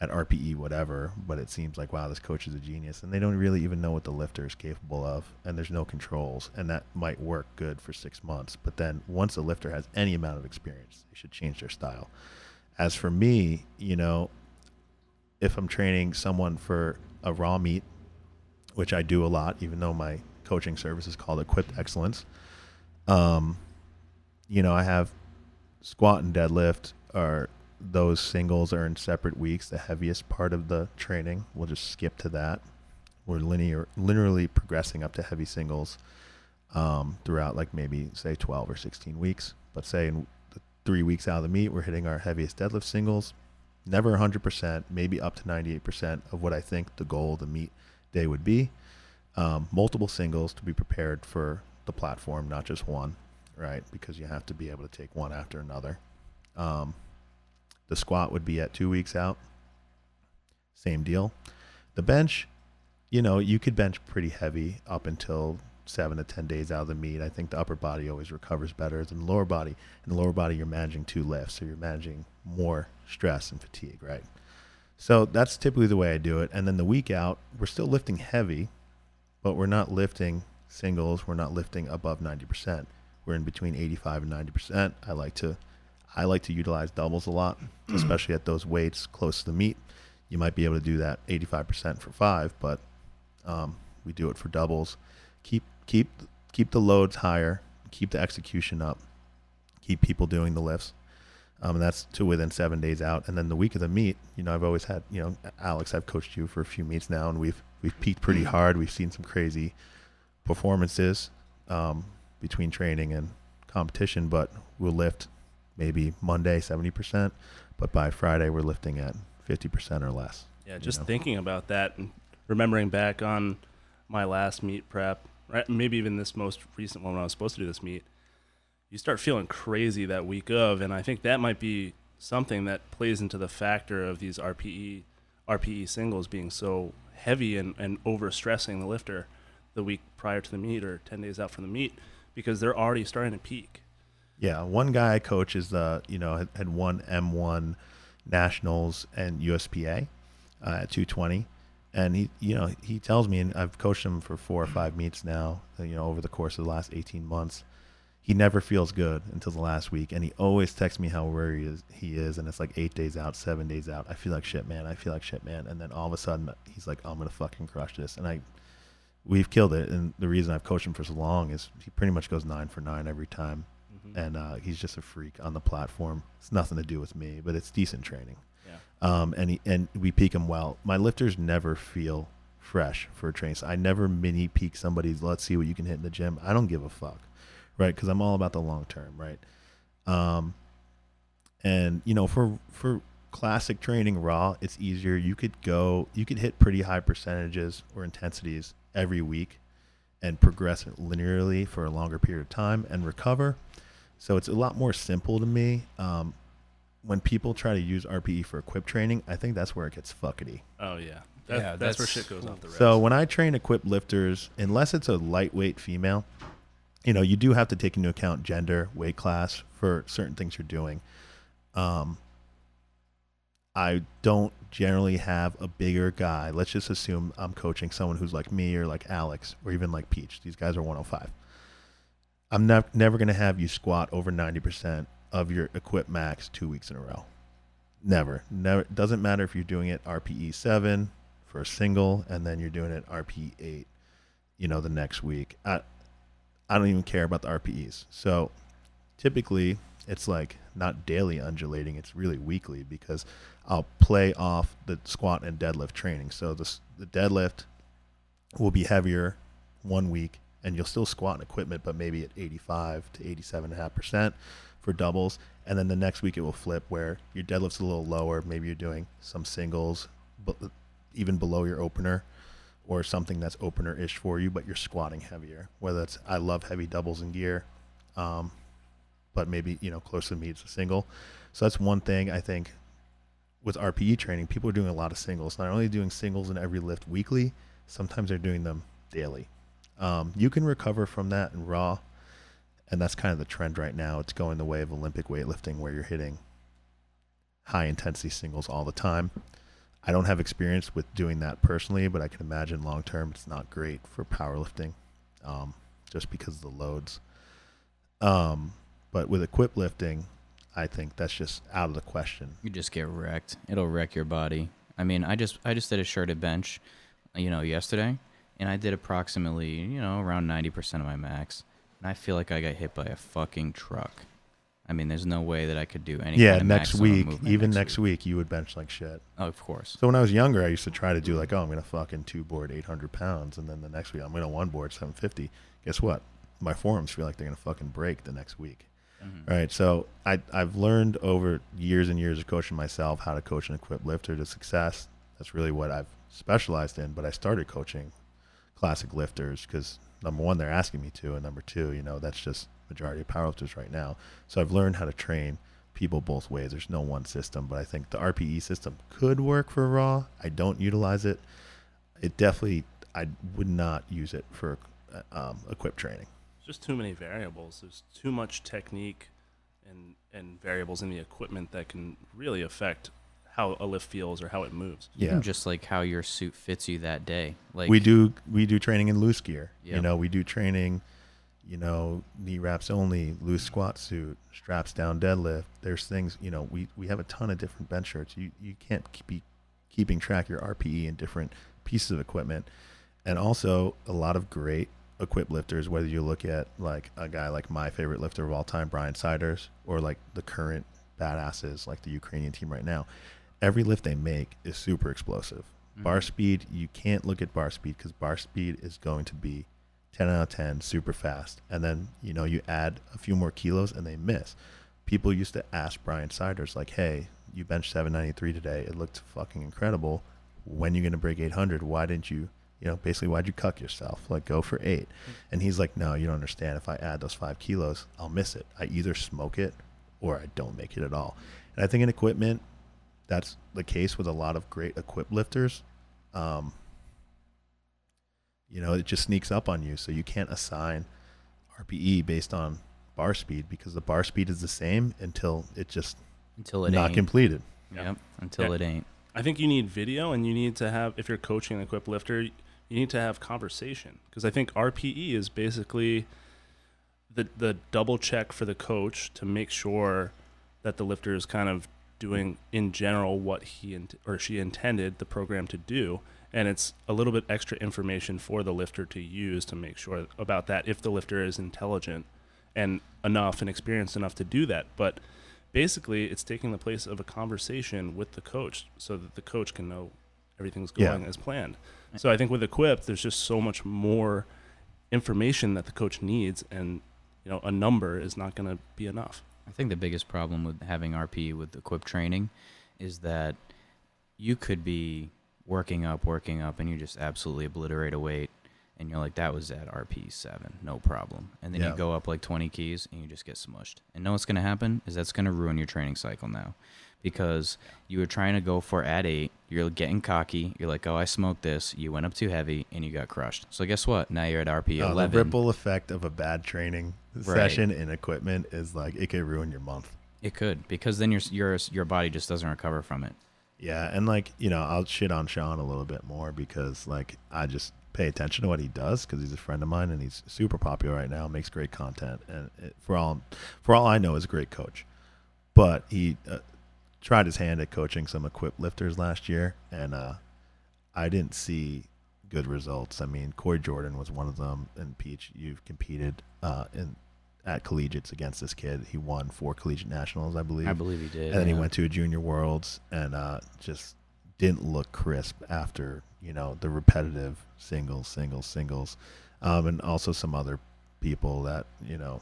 at RPE whatever but it seems like wow this coach is a genius. And they don't really even know what the lifter is capable of and there's no controls and that might work good for 6 months. But then once a lifter has any amount of experience they should change their style. As for me, you know, if I'm training someone for a raw meet, which I do a lot, even though my coaching service is called Equipped Excellence, um, you know, I have squat and deadlift are those singles are in separate weeks. The heaviest part of the training, we'll just skip to that. We're linear, linearly progressing up to heavy singles um, throughout, like maybe say 12 or 16 weeks. But say in three weeks out of the meet, we're hitting our heaviest deadlift singles. Never 100%, maybe up to 98% of what I think the goal the meet day would be. Um, multiple singles to be prepared for the platform, not just one, right? Because you have to be able to take one after another. Um, the squat would be at two weeks out. Same deal. The bench, you know, you could bench pretty heavy up until seven to ten days out of the meet. I think the upper body always recovers better than the lower body. In the lower body, you're managing two lifts, so you're managing more stress and fatigue, right? So that's typically the way I do it. And then the week out, we're still lifting heavy, but we're not lifting singles. We're not lifting above 90%. We're in between 85 and 90%. I like to I like to utilize doubles a lot, [CLEARS THROAT] especially at those weights close to the meet. You might be able to do that 85% for five, but um, we do it for doubles. Keep keep keep the loads higher, keep the execution up, keep people doing the lifts. Um, and that's to within seven days out. And then the week of the meet, you know, I've always had, you know, Alex, I've coached you for a few meets now, and we've we've peaked pretty hard. We've seen some crazy performances um, between training and competition, but we'll lift maybe Monday 70%, but by Friday we're lifting at 50% or less. Yeah, just know? thinking about that and remembering back on my last meet prep, right? Maybe even this most recent one when I was supposed to do this meet, you start feeling crazy that week of, and I think that might be something that plays into the factor of these RPE RPE singles being so heavy and, and over stressing the lifter the week prior to the meet or 10 days out from the meet because they're already starting to peak. Yeah, one guy I coach is the you know had, had won M1 nationals and USPA uh, at 220, and he you know he tells me, and I've coached him for four or five meets now, uh, you know over the course of the last 18 months. He never feels good until the last week, and he always texts me how worried he is, he is, and it's like eight days out, seven days out. I feel like shit, man. I feel like shit, man. And then all of a sudden, he's like, "I'm gonna fucking crush this," and I we've killed it. And the reason I've coached him for so long is he pretty much goes nine for nine every time Mm-hmm. and uh, he's just a freak on the platform. It's nothing to do with me, but it's decent training. Yeah. Um, and he, and we peak him well. My lifters never feel fresh for a train. So I never mini peak somebody's. Let's see what you can hit in the gym. I don't give a fuck, right? Because I'm all about the long term, right? Um, and you know, for for classic training raw, it's easier. You could go, you could hit pretty high percentages or intensities every week, and progress linearly for a longer period of time and recover. So it's a lot more simple to me. Um, when people try to use RPE for equip training, I think that's where it gets fuckety. Oh yeah, that, Yeah, that's, where shit goes off the rails. So when I train equipped lifters, unless it's a lightweight female, you know, you do have to take into account gender, weight class for certain things you're doing. Um, I don't generally have a bigger guy. Let's just assume I'm coaching someone who's like me or like Alex or even like Peach. These guys are 105. I'm not, never going to have you squat over 90% of your equip max two weeks in a row. Never. Never. Doesn't matter if you're doing it RPE 7 for a single and then you're doing it RPE 8, you know, the next week. I, I don't even care about the RPEs. So typically it's like not daily undulating, it's really weekly because I'll play off the squat and deadlift training. So the, the deadlift will be heavier one week and you'll still squat in equipment, but maybe at 85 to 87.5% for doubles. And then the next week it will flip where your deadlift's a little lower. Maybe you're doing some singles, but even below your opener or something that's opener ish for you, but you're squatting heavier. Whether it's, I love heavy doubles in gear, um, but maybe, you know, close to me, it's a single. So that's one thing I think with RPE training, people are doing a lot of singles. Not only doing singles in every lift weekly, sometimes they're doing them daily. Um, you can recover from that in raw, and that's kind of the trend right now. It's going the way of Olympic weightlifting, where you're hitting high intensity singles all the time. I don't have experience with doing that personally, but I can imagine long term it's not great for powerlifting, um, just because of the loads. Um, but with equip lifting, I think that's just out of the question. You just get wrecked. It'll wreck your body. I mean, I just I just did a shirted bench, you know, yesterday, and I did approximately, you know, around 90% of my max. And I feel like I got hit by a fucking truck. I mean, there's no way that I could do any yeah, kind of next week, even next week. you would bench like shit. Oh, of course. So when I was younger, I used to try to do like, oh, I'm gonna fucking two board 800 pounds, and then the next week I'm gonna one board 750. Guess what? My forearms feel like they're gonna fucking break the next week. Mhm. Right. So I I've learned over years and years of coaching myself how to coach an equipped lifter to success. That's really what I've specialized in. But I started coaching classic lifters because number one, they're asking me to, and number two, you know, that's just majority of powerlifters right now. So I've learned how to train people both ways. There's no one system, but I think the RPE system could work for raw. I don't utilize it. It definitely I would not use it for uh, um, equipped training. There's just too many variables. There's too much technique and and variables in the equipment that can really affect how a lift feels or how it moves. Yeah. Even just like how your suit fits you that day. Like we do we do training in loose gear. You know, we do training, you know, knee wraps only, loose squat suit, straps down deadlift. There's things, you know, we we have a ton of different bench shirts. You you can't keep be keeping track of your RPE in different pieces of equipment. And also a lot of great equipped lifters, whether you look at like a guy like my favorite lifter of all time, Brian Siders, or like the current badasses like the Ukrainian team right now. Every lift they make is super explosive. Bar Mhm. speed, you can't look at bar speed because bar speed is going to be 10 out of 10, super fast. And then, you know, you add a few more kilos and they miss. People used to ask Brian Siders, like, hey, you benched 793 today. It looked fucking incredible. When you going to break 800? Why didn't you, you know, basically, why'd you cuck yourself? Like, go for eight. And he's like, no, you don't understand. If I add those five kilos, I'll miss it. I either smoke it or I don't make it at all. And I think in equipment, that's the case with a lot of great equip lifters. Um, you know, it just sneaks up on you, so you can't assign RPE based on bar speed because the bar speed is the same until it just until it not ain't. completed. Yep. Until Yeah. it ain't. I think you need video and you need to have if you're coaching an equipped lifter, you need to have conversation because I think RPE is basically the the double check for the coach to make sure that the lifter is kind of doing in general what he int- or she intended the program to do and it's a little bit extra information for the lifter to use to make sure about that if the lifter is intelligent and enough and experienced enough to do that. But basically it's taking the place of a conversation with the coach so that the coach can know everything's Yeah. going as planned. So i think with equip there's just so much more information that the coach needs and you know a number is not going to be enough. I think the biggest problem with having RP with equip training is that you could be working up, working up, and you just absolutely obliterate a weight, and you're like, that was at RP seven, no problem. And then Yeah. you go up like 20 keys, and you just get smushed. And know what's going to happen is that's going to ruin your training cycle now, because you were trying to go for at eight, you're getting cocky, you're like, oh, I smoked this, you went up too heavy, and you got crushed. So guess what? Now you're at RP Uh, the 11. ripple effect of a bad training session in equipment is like it could ruin your month. It could because then your your your body just doesn't recover from it. Yeah, and like you know, I'll shit on Sean a little bit more because like I just pay attention to what he does because he's a friend of mine and he's super popular right now, makes great content, and it, for all for all I know, is a great coach. But he uh, tried his hand at coaching some equipped lifters last year, and uh, I didn't see good results. I mean, Corey Jordan was one of them, and Peach, you've competed uh, in at collegiates against this kid. He won four collegiate nationals, I believe I believe he did. and then he went to a junior worlds and uh, just didn't look crisp after you know the repetitive singles singles singles um, and also some other people that you know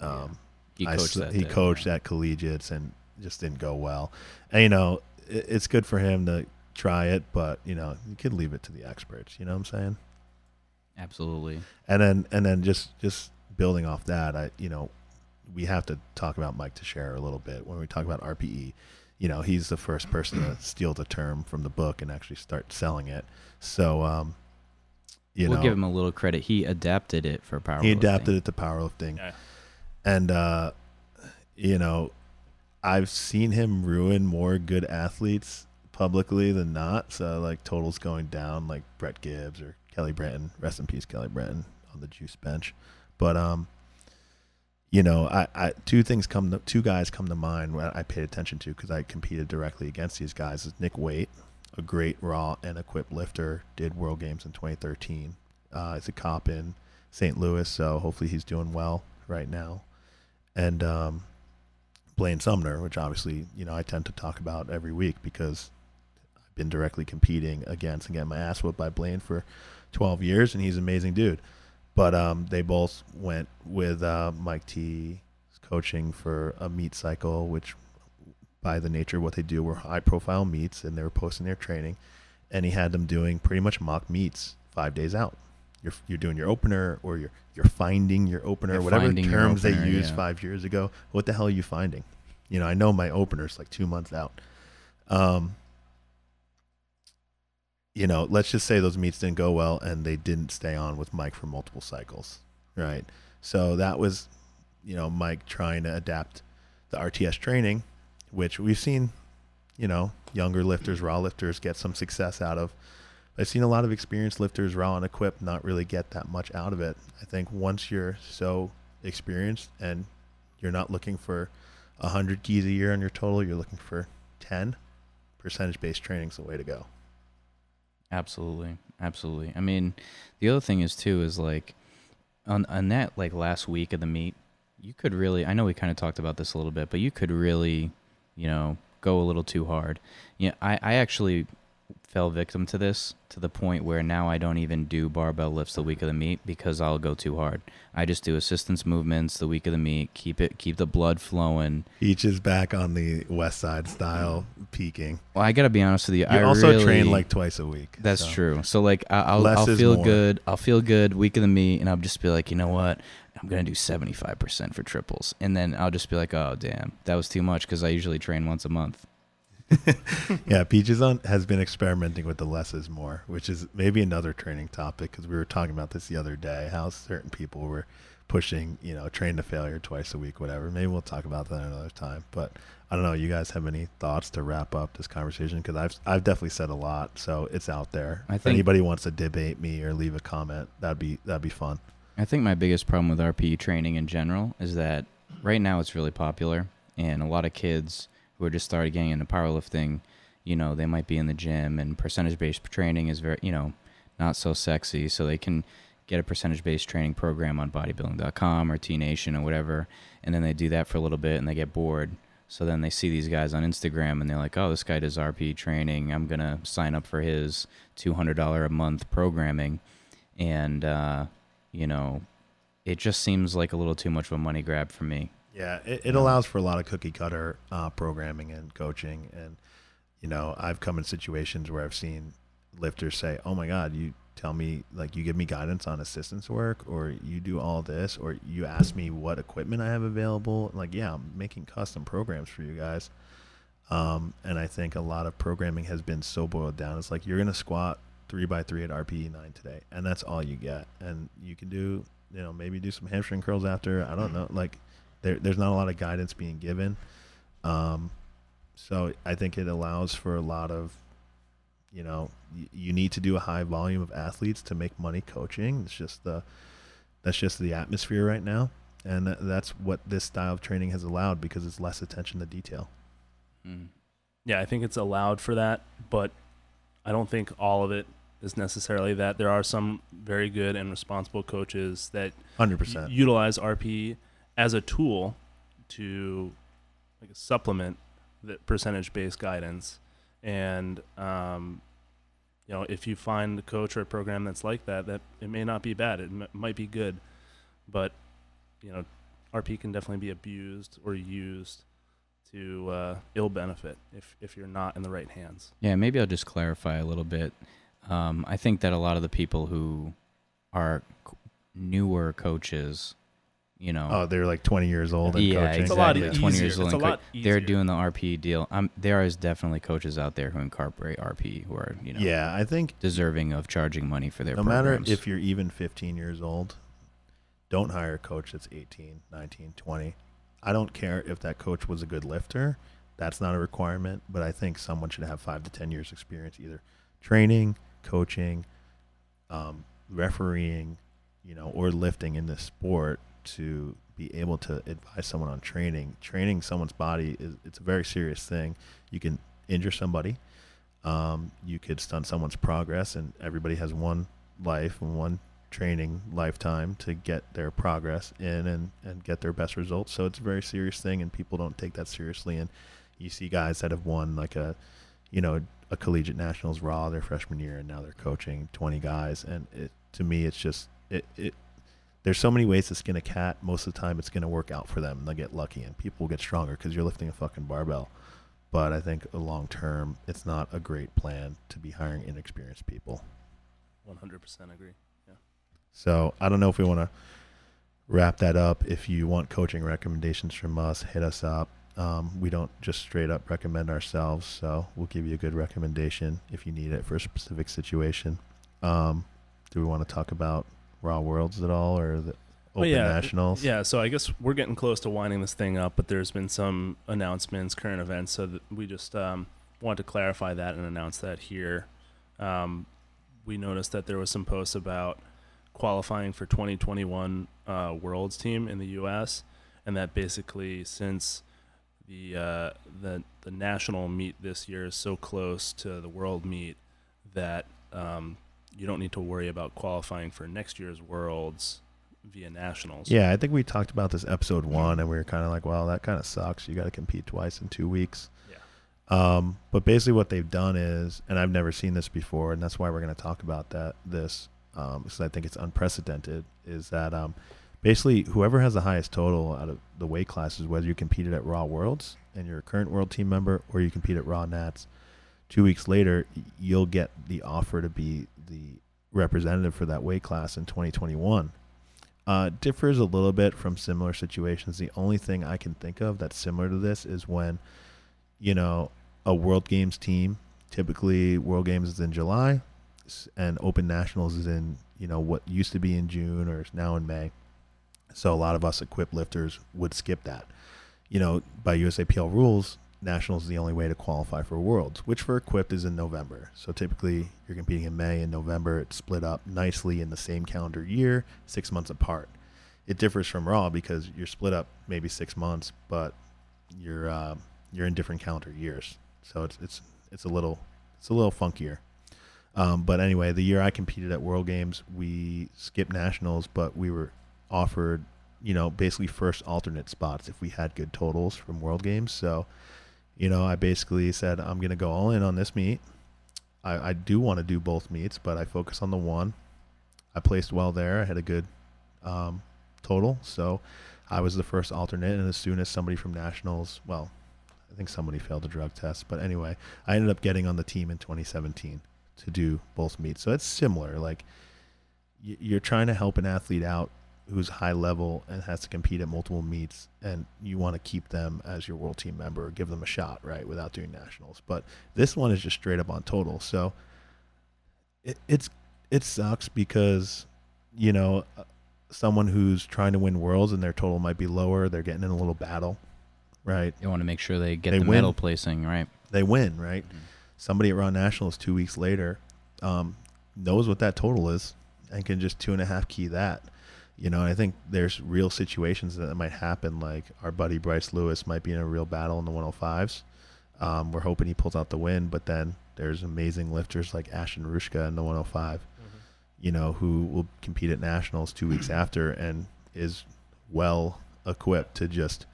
um, He coached s- that he day, coached yeah. at collegiates and just didn't go well and you know it, it's good for him to try it but you know you could leave it to the experts you know what i'm saying Absolutely. and then and then just just building off that i you know we have to talk about mike Tuchscherer a little bit. When we talk about rpe you know he's the first person to steal the term from the book and actually start selling it. So um you we'll know. give him a little credit. He adapted it for powerlifting. he adapted it to powerlifting. Yeah. And uh you know i've seen him ruin more good athletes publicly than not. So like totals going down like brett gibbs or kelly Branton. rest in peace kelly Branton on the juice bench but um you know, I, I two things come to, two guys come to mind when I paid attention to because I competed directly against these guys. Is Nick Waite, a great raw and equipped lifter, did World Games in 2013. Uh, he's a cop in St. Louis, so hopefully he's doing well right now. And um, Blaine Sumner, which obviously you know I tend to talk about every week because I've been directly competing against and getting my ass whooped by Blaine for 12 years, and he's an amazing dude. But um, they both went with uh, Mike T coaching for a meet cycle, which by the nature of what they do were high profile meets, and they were posting their training. And he had them doing pretty much mock meets five days out. You're, you're doing your opener, or you're you're finding your opener, You're whatever terms opener, they used yeah. five years ago. What the hell are you finding? You know, I know my opener's like two months out. Um, you know, let's just say those meets didn't go well and they didn't stay on with Mike for multiple cycles, right? So that was, you know, Mike trying to adapt the RTS training, which we've seen, you know, younger lifters, raw lifters get some success out of. I've seen a lot of experienced lifters, raw and equipped, not really get that much out of it. I think once you're so experienced and you're not looking for 100 keys a year on your total, you're looking for 10, percentage based training is the way to go. Absolutely, absolutely. I mean, the other thing is too is like on on that like last week of the meet, you could really. I know we kind of talked about this a little bit, but you could really, you know, go a little too hard. Yeah, I I actually fell victim to this to the point where now I don't even do barbell lifts the week of the meet because I'll go too hard. I just do assistance movements the week of the meet, keep it keep the blood flowing. Each is back on the West Side style peaking. Well, I got to be honest with you. You I also really, train like twice a week. That's so. true. So like I- I'll Less I'll feel good. I'll feel good week of the meet, and I'll just be like, you know what? I'm gonna do 75 percent for triples, and then I'll just be like, oh damn, that was too much because I usually train once a month. [LAUGHS] Yeah, Peaches on has been experimenting with the less is more, which is maybe another training topic because we were talking about this the other day. How certain people were pushing, you know, train to failure twice a week, whatever. Maybe we'll talk about that another time. But I don't know. You guys have any thoughts to wrap up this conversation? Because I've I've definitely said a lot, so it's out there. I if think- anybody wants to debate me or leave a comment, that'd be that'd be fun. I think my biggest problem with RPE training in general is that right now it's really popular, and a lot of kids who are just started getting into powerlifting, you know, they might be in the gym, and percentage based training is very, you know, not so sexy. So they can get a percentage based training program on bodybuilding.com or T Nation or whatever, and then they do that for a little bit and they get bored. So then they see these guys on Instagram and they're like, oh, this guy does RP training. I'm going to sign up for his $200 a month programming. And, uh, you know, it just seems like a little too much of a money grab for me. Yeah, it, it allows for a lot of cookie cutter uh, programming and coaching, and you know, I've come in situations where I've seen lifters say, "Oh my God, you tell me like you give me guidance on assistance work, or you do all this, or you ask me what equipment I have available." Like, yeah, I'm making custom programs for you guys, um, and I think a lot of programming has been so boiled down. It's like you're gonna squat three by three at RPE nine today, and that's all you get, and you can do, you know, maybe do some hamstring curls after. I don't know, like there, there's not a lot of guidance being given. Um, so I think it allows for a lot of, you know, y- you need to do a high volume of athletes to make money coaching. It's just the, that's just the atmosphere right now, and tha- that's what this style of training has allowed because it's less attention to detail. Mm. Yeah, I think it's allowed for that, but I don't think all of it is necessarily that. There are some very good and responsible coaches that Hundred u- percent. utilize RP as a tool to like supplement the percentage based guidance. And um, you know, if you find a coach or a program that's like that, that it may not be bad. It m- might be good, but you know, RP can definitely be abused or used to uh, ill benefit if if you're not in the right hands. Yeah, maybe I'll just clarify a little bit. Um, I think that a lot of the people who are newer coaches, you know, Oh, they're like 20 years old and yeah, coaching. It's a lot exactly. Twenty years old, It's a and co- they're doing the RP deal. Um, there is definitely coaches out there who incorporate RP who are, you know, Yeah, I think deserving of charging money for their no programs. matter if you're even 15 years old, don't hire a coach that's 18, 19, 20. I don't care if that coach was a good lifter. That's not a requirement, but I think someone should have five to 10 years experience either training, coaching, um, refereeing, you know, or lifting in this sport to be able to advise someone on training. Training someone's body is it's a very serious thing. You can injure somebody. Um, you could stunt someone's progress, and everybody has one life and one training lifetime to get their progress in and, and get their best results. So it's a very serious thing, and people don't take that seriously. And you see guys that have won like a, you know, a collegiate nationals raw their freshman year, and now they're coaching 20 guys. And it to me, it's just it it. There's so many ways to skin a cat. Most of the time, it's going to work out for them. They'll get lucky, and people will get stronger because you're lifting a fucking barbell. But I think long term, it's not a great plan to be hiring inexperienced people. 100% agree. Yeah. So I don't know if we want to wrap that up. If you want coaching recommendations from us, hit us up. Um, we don't just straight up recommend ourselves, so we'll give you a good recommendation if you need it for a specific situation. Um, do we want to talk about Raw Worlds at all, or the Open yeah, Nationals? Yeah, so I guess we're getting close to winding this thing up, but there's been some announcements, current events, so we just um, wanted to clarify that and announce that here. Um, we noticed that there was some posts about qualifying for 2021 uh, Worlds team in the U.S. and that basically since the uh, the the national meet this year is so close to the world meet that um, you don't need to worry about qualifying for next year's Worlds via nationals. Yeah, I think we talked about this episode one, and we were kind of like, well, that kind of sucks. You got to compete twice in two weeks. Yeah. Um, but basically, what they've done is, and I've never seen this before, and that's why we're going to talk about that. This um, because I think it's unprecedented, is that um, basically whoever has the highest total out of the weight classes, whether you competed at Raw Worlds and you're a current World Team member, or you compete at Raw Nats, two weeks later you'll get the offer to be the representative for that weight class in 2021. Uh, differs a little bit from similar situations. The only thing I can think of that's similar to this is when, you know, a World Games team, typically World Games is in July, and Open Nationals is in you know what used to be in June or is now in May. So a lot of us equipped lifters would skip that. You know, by USAPL rules, nationals is the only way to qualify for worlds, which for equipped is in November. So typically you're competing in May and November. It's split up nicely in the same calendar year, six months apart. It differs from Raw because you're split up maybe six months, but you're uh, you're in different calendar years. So it's it's it's a little it's a little funkier. Um, but anyway, the year I competed at World Games, we skipped nationals, but we were offered, you know, basically first alternate spots if we had good totals from World Games. So, you know, I basically said I'm going to go all in on this meet. I, I do want to do both meets, but I focus on the one. I placed well there. I had a good um, total, so I was the first alternate. And as soon as somebody from nationals, well, I think somebody failed the drug test, but anyway, I ended up getting on the team in 2017 to do both meets. So it's similar. Like you're trying to help an athlete out who's high level and has to compete at multiple meets, and you want to keep them as your world team member, give them a shot, right, without doing nationals. But this one is just straight up on total. So it, it's it sucks because you know uh, someone who's trying to win worlds and their total might be lower, they're getting in a little battle, right? You want to make sure they get They the win. medal placing, right? They win, right? somebody at Raw Nationals two weeks later um, knows what that total is and can just two and a half key that. You know, I think there's real situations that might happen. Like our buddy Bryce Lewis might be in a real battle in the 105s. Um, we're hoping he pulls out the win, but then there's amazing lifters like Ashton Rouska in the 105, you know, who will compete at nationals two weeks [CLEARS THROAT] after and is well equipped to just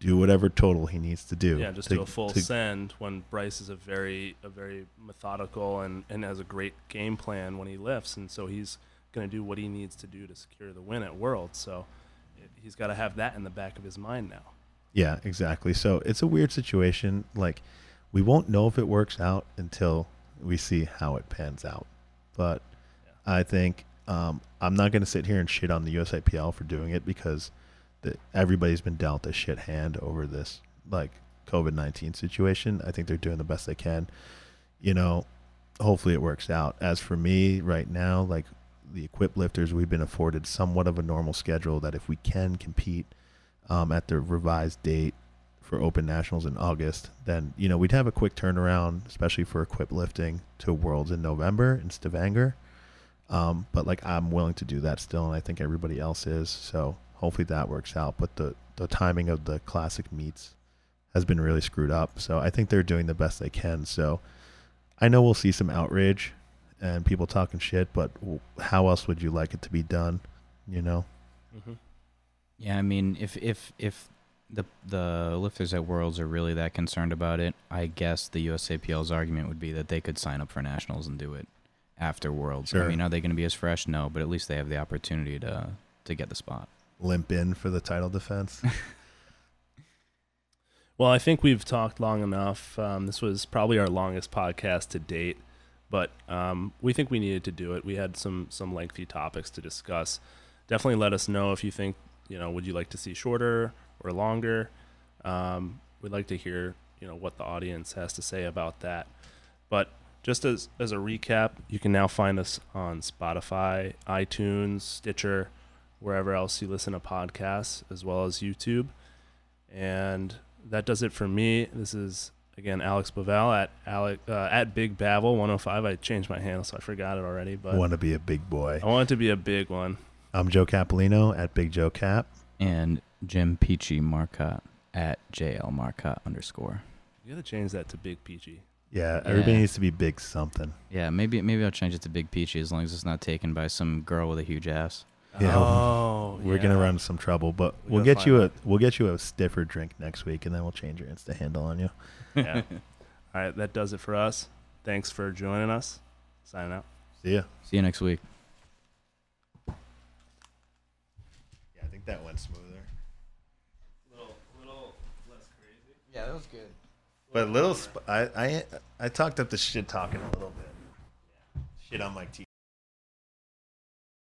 do whatever total he needs to do. Yeah, just to, do a full to- send when Bryce is a very a very methodical and, and has a great game plan when he lifts, and so he's going to do what he needs to do to secure the win at Worlds. So it, he's got to have that in the back of his mind now. Yeah, exactly. So it's a weird situation. Like, we won't know if it works out until we see how it pans out. But I think um, I'm not going to sit here and shit on the USAPL for doing it because the, everybody's been dealt a shit hand over this like COVID 19 situation. I think they're doing the best they can. You know, hopefully it works out. As for me right now, like the equipped lifters, we've been afforded somewhat of a normal schedule that if we can compete um, at the revised date for Open Nationals in August, then you know we'd have a quick turnaround, especially for equipped lifting to Worlds in November in Stavanger. Um, but like I'm willing to do that still, and I think everybody else is. So hopefully that works out. But the the timing of the classic meets has been really screwed up. So I think they're doing the best they can. So I know we'll see some outrage and people talking shit, but how else would you like it to be done? You know, Mm-hmm. Yeah, I mean, if if if the the lifters at Worlds are really that concerned about it, I guess the USAPL's argument would be that they could sign up for nationals and do it after Worlds. Sure. I mean, are they going to be as fresh? No, but at least they have the opportunity to to get the spot. limp in for the title defense. [LAUGHS] Well, I think we've talked long enough. Um, this was probably our longest podcast to date, but um, we think we needed to do it. We had some some lengthy topics to discuss. Definitely let us know if you think you know. Would you like to see shorter or longer? Um, we'd like to hear you know what the audience has to say about that. But just as as a recap, you can now find us on Spotify, iTunes, Stitcher, wherever else you listen to podcasts, as well as YouTube. And that does it for me. This is again Alex Bavel at Alec uh, at Big Bavel 105. I changed my handle, so I forgot it already. But I Want to be a big boy. I want it to be a big one. I'm Joe Capolino at Big Joe Cap. And Jim Peachy Marcotte at JL Marcotte underscore. You gotta change that to Big Peachy. Yeah, everybody Yeah. needs to be big something. Yeah, maybe maybe I'll change it to Big Peachy as long as it's not taken by some girl with a huge ass. Yeah, oh, oh, We're gonna run into some trouble, but We we'll get you find a we'll get you a stiffer drink next week, and then we'll change your Insta handle on you. Yeah. [LAUGHS] All right, that does it for us. Thanks for joining us. Signing out. See ya. See you next week. Yeah, I think that went smoother. A little, little less crazy. Yeah, that was good. But little, sp- I I I talked up the shit talking a little bit. Shit on my T.